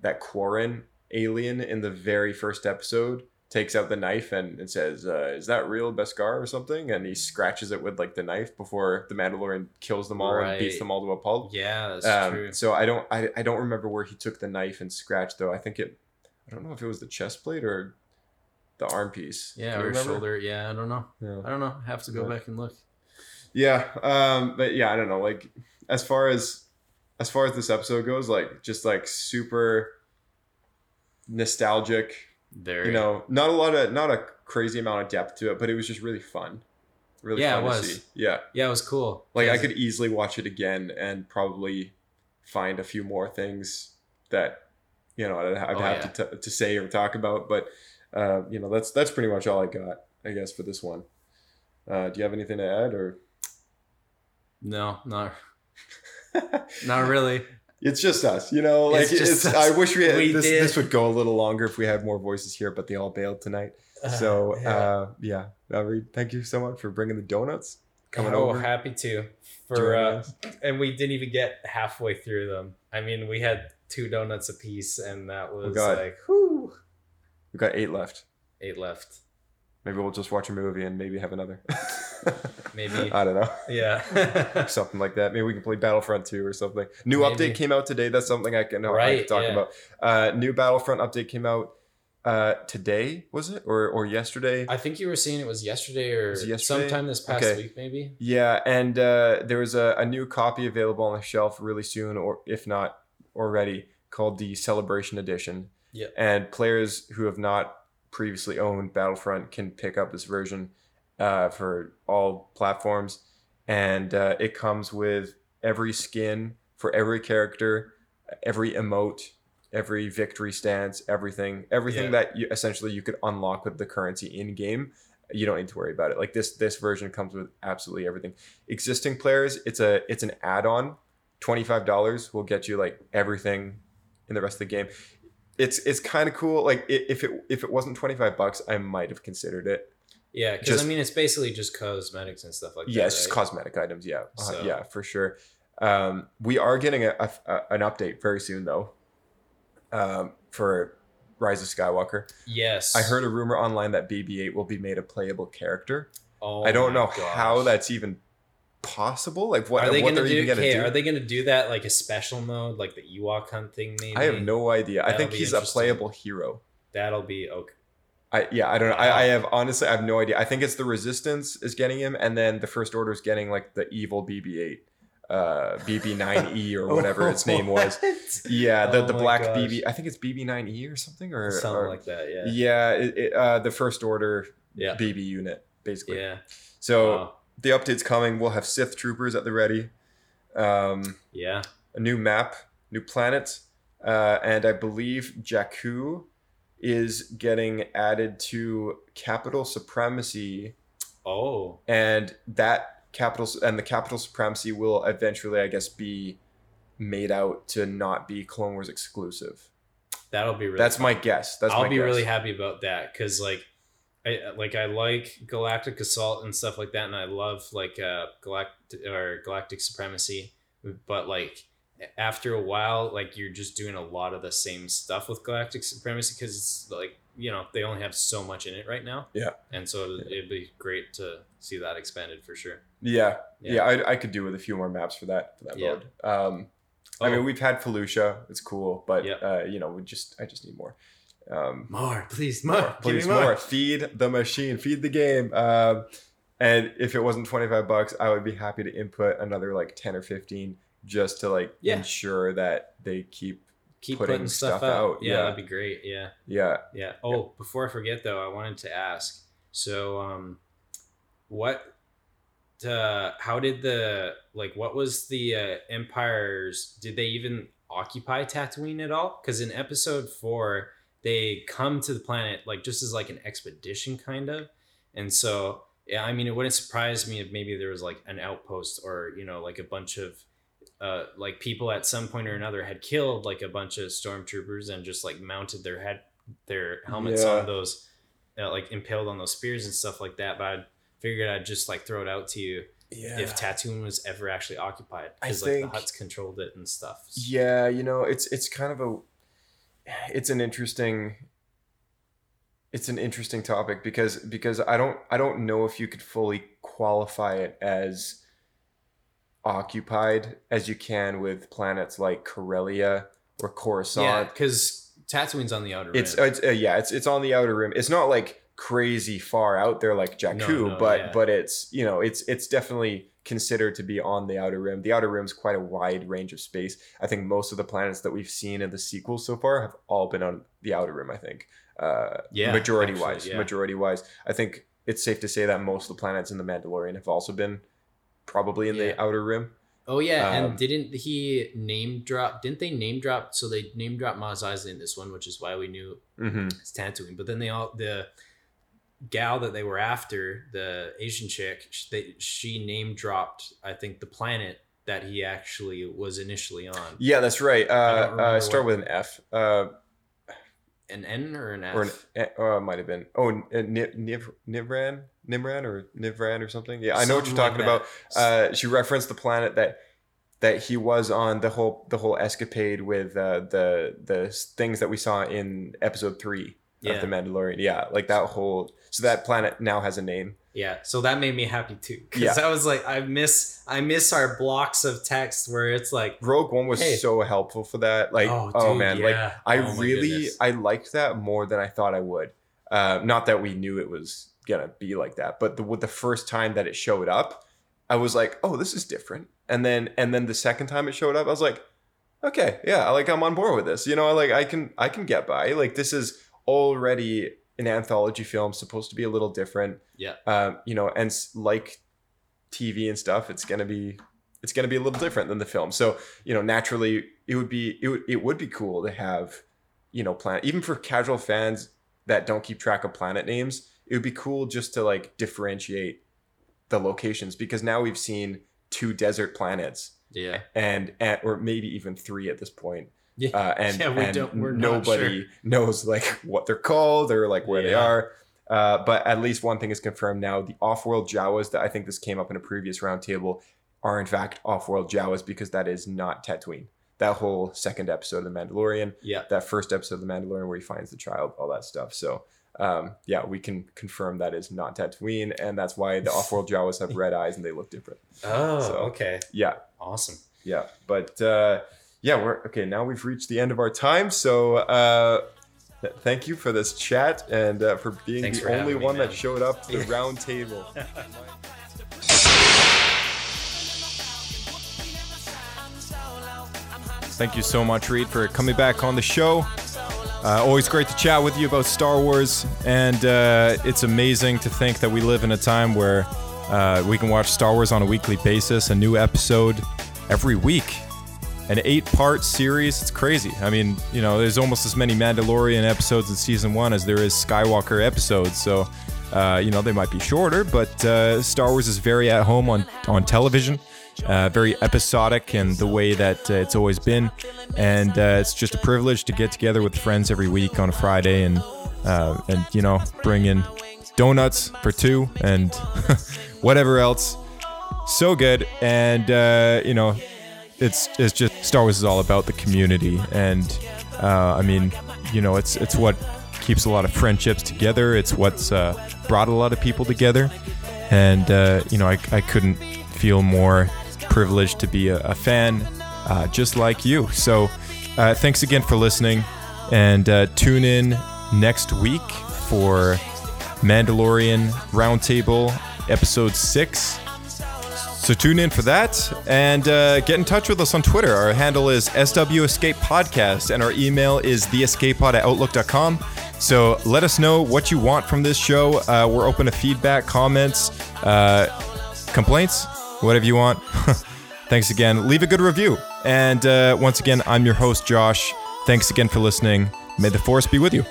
Speaker 2: that Quarren alien in the very first episode takes out the knife and, and says, uh, "Is that real Beskar or something?" And he scratches it with like the knife before the Mandalorian kills them all and beats them all to a pulp.
Speaker 7: Yeah, that's
Speaker 2: Um,
Speaker 7: true.
Speaker 2: so I don't I, I don't remember where he took the knife and scratched though. I think it I don't know if it was the chest plate or the arm piece.
Speaker 7: Yeah, or shoulder. Yeah, I don't know.
Speaker 2: Yeah.
Speaker 7: I don't know. Have to go
Speaker 2: Yeah.
Speaker 7: back and look.
Speaker 2: Yeah, um, but yeah, I don't know. Like as far as as far as this episode goes, like just like super nostalgic.
Speaker 7: There,
Speaker 2: You know, not a lot of not a crazy amount of depth to it, but it was just really fun. Really
Speaker 7: Yeah,
Speaker 2: fun
Speaker 7: it
Speaker 2: to
Speaker 7: was.
Speaker 2: see. Yeah.
Speaker 7: yeah, it was cool.
Speaker 2: Like I
Speaker 7: Yes.
Speaker 2: could easily watch it again and probably find a few more things that you know I'd, I'd
Speaker 7: Oh,
Speaker 2: have
Speaker 7: yeah.
Speaker 2: to, t- to say or talk about. But uh, you know that's that's pretty much all I got, I guess, for this one. Uh, do you have anything to add or?
Speaker 7: No, not not really.
Speaker 2: It's just us, you know. Like
Speaker 7: It's
Speaker 2: it's. I wish we had
Speaker 7: We
Speaker 2: this.
Speaker 7: did.
Speaker 2: This would go a little longer if we had more voices here, but they all bailed tonight. So
Speaker 7: yeah.
Speaker 2: uh, yeah, uh, Reed, thank you so much for bringing the donuts. Coming
Speaker 7: oh,
Speaker 2: over.
Speaker 7: happy to. For uh, and we didn't even get halfway through them. I mean, we had two donuts apiece, and that was
Speaker 2: God.
Speaker 7: like, whew,
Speaker 2: We've got eight left.
Speaker 7: eight left.
Speaker 2: Maybe we'll just watch a movie and maybe have another.
Speaker 7: Maybe.
Speaker 2: I don't know.
Speaker 7: Yeah.
Speaker 2: something like that. Maybe we can play Battlefront 2 or something. New
Speaker 7: Maybe.
Speaker 2: update came out today. That's something I can, I
Speaker 7: Right,
Speaker 2: can talk
Speaker 7: yeah.
Speaker 2: about. Uh, new Battlefront update came out uh, today, was it? Or or yesterday?
Speaker 7: I think you were saying it was yesterday or
Speaker 2: Was yesterday?
Speaker 7: sometime this past
Speaker 2: Okay.
Speaker 7: week, maybe.
Speaker 2: yeah, and uh, there was a, a new copy available on the shelf really soon, or if not already, called the Celebration Edition.
Speaker 7: Yep.
Speaker 2: And players who have not previously owned Battlefront can pick up this version uh, for all platforms. And uh, it comes with every skin for every character, every emote, every victory stance, everything, everything
Speaker 7: Yeah.
Speaker 2: that you essentially you could unlock with the currency in game. You don't need to worry about it. Like this, this version comes with absolutely everything. Existing players, it's a it's an add-on. Twenty five dollars will get you like everything in the rest of the game. It's it's kind of cool. Like if it if it wasn't twenty five bucks, I might have considered it.
Speaker 7: Yeah, because I mean, it's basically just cosmetics and stuff like that.
Speaker 2: Yeah, it's just
Speaker 7: right?
Speaker 2: cosmetic items. Yeah, Uh, yeah, for sure. Um, we are getting a, a- a- an update very soon though. Um, for Rise of Skywalker,
Speaker 7: Yes.
Speaker 2: I heard a rumor online that BB-8 will be made a playable character.
Speaker 7: Oh
Speaker 2: I don't know
Speaker 7: gosh.
Speaker 2: how that's even possible. Like what
Speaker 7: Are they gonna do? Okay,
Speaker 2: do.
Speaker 7: are they gonna do that like a special mode, like the Ewok hunt thing? Maybe
Speaker 2: I have no idea. I
Speaker 7: That'll
Speaker 2: think he's a playable hero.
Speaker 7: That'll be okay.
Speaker 2: I yeah, I don't know. I, I have honestly I have no idea. I think it's the resistance is getting him, and then the first order is getting like the evil BB-8. uh, BB9E or whatever its name was. Yeah, the,
Speaker 7: Oh
Speaker 2: the black
Speaker 7: gosh.
Speaker 2: BB. I think it's BB9E or something, or
Speaker 7: Something
Speaker 2: or-
Speaker 7: like that. Yeah.
Speaker 2: Yeah, it, it, uh, the first order
Speaker 7: Yeah.
Speaker 2: BB unit, basically.
Speaker 7: Yeah.
Speaker 2: So
Speaker 7: Wow.
Speaker 2: The update's coming. We'll have Sith troopers at the ready. Um,
Speaker 7: Yeah.
Speaker 2: a new map, new planet, uh, and I believe Jakku is getting added to capital supremacy,
Speaker 7: Oh.
Speaker 2: and that capital and the capital supremacy will eventually, I guess, be made out to not be Clone Wars exclusive.
Speaker 7: That'll be really.
Speaker 2: That's my guess. That's
Speaker 7: I'll be
Speaker 2: guess.
Speaker 7: really happy about that because like I like I like Galactic Assault and stuff like that, and I love like uh galactic or Galactic Supremacy, but like after a while, like you're just doing a lot of the same stuff with Galactic Supremacy because it's like you know they only have so much in it right now.
Speaker 2: Yeah.
Speaker 7: and so it'd, it'd be great to see that expanded for sure.
Speaker 2: Yeah,
Speaker 7: Yeah.
Speaker 2: yeah, I, I could do with a few more maps for that for that
Speaker 7: Yeah.
Speaker 2: mode. Um, I
Speaker 7: Oh.
Speaker 2: mean, we've had Felucia; it's cool, but
Speaker 7: Yeah.
Speaker 2: uh, you know, we just I just need more. Um,
Speaker 7: More, please, more,
Speaker 2: please more. Feed the machine, feed the game. Um, and if it wasn't twenty five bucks, I would be happy to input another like ten or fifteen just to like
Speaker 7: Yeah.
Speaker 2: ensure that they keep.
Speaker 7: Keep
Speaker 2: putting
Speaker 7: putting, stuff, out.
Speaker 2: out,
Speaker 7: Yeah,
Speaker 2: yeah.
Speaker 7: that'd be great. Yeah.
Speaker 2: Yeah,
Speaker 7: Yeah. Oh, before I forget though, I wanted to ask. So, um, what, uh, how did the like? What was the uh, Empire's? Did they even occupy Tatooine at all? Because in Episode Four, they come to the planet like just as like an expedition kind of, and so yeah, I mean, it wouldn't surprise me if maybe there was like an outpost or you know like a bunch of uh, like people at some point or another had killed like a bunch of stormtroopers and just like mounted their head their helmets
Speaker 2: Yeah.
Speaker 7: on those uh, like impaled on those spears and stuff like that. But i figured i'd just like throw it out to you
Speaker 2: yeah,
Speaker 7: if Tatooine was ever actually occupied
Speaker 2: I
Speaker 7: because like the
Speaker 2: think-
Speaker 7: Hutts controlled it and stuff.
Speaker 2: Yeah, you know, it's it's kind of a it's an interesting it's an interesting topic because because I don't I don't know if you could fully qualify it as occupied as you can with planets like Corellia or Coruscant.
Speaker 7: yeah because Tatooine's on the outer
Speaker 2: it's
Speaker 7: rim.
Speaker 2: it's uh, yeah, it's it's on the outer rim. It's not like crazy far out there like Jakku,
Speaker 7: No, no,
Speaker 2: but
Speaker 7: yeah.
Speaker 2: but it's you know it's it's definitely considered to be on the outer rim. The outer rim's quite a wide range of space. I think most of the planets that we've seen in the sequels so far have all been on the outer rim. I think, uh,
Speaker 7: Yeah,
Speaker 2: majority
Speaker 7: actually,
Speaker 2: wise,
Speaker 7: yeah.
Speaker 2: majority wise, I think it's safe to say that most of the planets in the Mandalorian have also been probably in
Speaker 7: Yeah.
Speaker 2: the outer rim.
Speaker 7: oh yeah
Speaker 2: um,
Speaker 7: and didn't he name drop didn't they name drop so they name drop Mos Eisley in this one which is why we knew
Speaker 2: Mm-hmm.
Speaker 7: it's Tatooine. But then they all the gal that they were after, the Asian chick, they, she name dropped. I think the planet that he actually was initially on.
Speaker 2: Yeah, that's right. Uh, uh, start
Speaker 7: what-
Speaker 2: with an F. Uh,
Speaker 7: An N or an F?
Speaker 2: or an, oh, it might have been. Oh, Niv, Niv, Nivran, Nimran, or Nivran, or something. Yeah, I know what you're talking
Speaker 7: like
Speaker 2: about. Uh, she referenced the planet that that he was on the whole the whole escapade with uh, the the things that we saw in episode three
Speaker 7: Yeah.
Speaker 2: of the Mandalorian. Yeah, like that whole. So that planet now has a name.
Speaker 7: yeah. So that made me happy too, because
Speaker 2: Yeah.
Speaker 7: I was like, I miss, I miss our blocks of text where it's like,
Speaker 2: Rogue One was
Speaker 7: Hey.
Speaker 2: so helpful for that. Like,
Speaker 7: Oh,
Speaker 2: oh, man,
Speaker 7: yeah.
Speaker 2: like I
Speaker 7: Oh,
Speaker 2: really
Speaker 7: goodness.
Speaker 2: I liked that more than I thought I would. Uh, not that we knew it was gonna be like that, but the with the first time that it showed up, I was like, oh, this is different. And then and then the second time it showed up, I was like, okay, yeah, like I'm on board with this. You know, like I can I can get by. Like this is already an anthology film, supposed to be a little different.
Speaker 7: yeah,
Speaker 2: Um, you know, and like TV and stuff, it's gonna be it's gonna be a little different than the film. So you know, naturally, it would be it would it would be cool to have you know planet even for casual fans that don't keep track of planet names. It would be cool just to like differentiate the locations because now we've seen two desert planets
Speaker 7: yeah,
Speaker 2: and, and or maybe even three at this point
Speaker 7: yeah.
Speaker 2: uh, and,
Speaker 7: Yeah, we
Speaker 2: and
Speaker 7: don't- we're
Speaker 2: nobody knows like what they're called or like where they are. Uh, but at least one thing is confirmed now: the off-world Jawas that I think this came up in a previous roundtable are in fact off-world Jawas because that is not Tatooine. That whole second episode of The Mandalorian,
Speaker 7: yeah.
Speaker 2: that first episode of The Mandalorian where he finds the child, all that stuff. So um, yeah, we can confirm that is not Tatooine, and that's why the off-world Jawas have red eyes and they look different.
Speaker 7: Oh,
Speaker 2: So-
Speaker 7: okay,
Speaker 2: Yeah,
Speaker 7: awesome.
Speaker 2: yeah but uh yeah we're okay now we've reached the end of our time so uh th- thank you for this chat and uh, for being
Speaker 7: Thanks
Speaker 2: the
Speaker 7: for
Speaker 2: only
Speaker 7: having me,
Speaker 2: one that showed up to the round table Thank you so much, Reed, for coming back on the show. Uh, always great to chat with you about Star Wars, and uh, it's amazing to think that we live in a time where uh, we can watch Star Wars on a weekly basis, a new episode every week. An eight part series, it's crazy. I mean, you know, there's almost as many Mandalorian episodes in season one as there is Skywalker episodes. So, uh, you know, they might be shorter, but uh, Star Wars is very at home on, on television uh, very episodic and the way that uh, it's always been. And uh, it's just a privilege to get together with friends every week on a Friday and, uh, and you know, bring in donuts for two and whatever else. So good. And, you know, it's, it's just Star Wars is all about the community. And uh, I mean, you know, it's, it's what keeps a lot of friendships together. It's what's brought a lot of people together. And, you know, I, I couldn't feel more privileged to be a, a fan uh, just like you. So uh, thanks again for listening and uh, tune in next week for Mandalorian Roundtable episode 6. So tune in for that and uh, get in touch with us on Twitter. Our handle is SW Escape Podcast and our email is theescapepod at outlook.com. So let us know what you want from this show. Uh, we're open to feedback, comments, uh, complaints, whatever you want. Thanks again. Leave a good review. And uh, once again, I'm your host, Josh. Thanks again for listening. May the force be with you.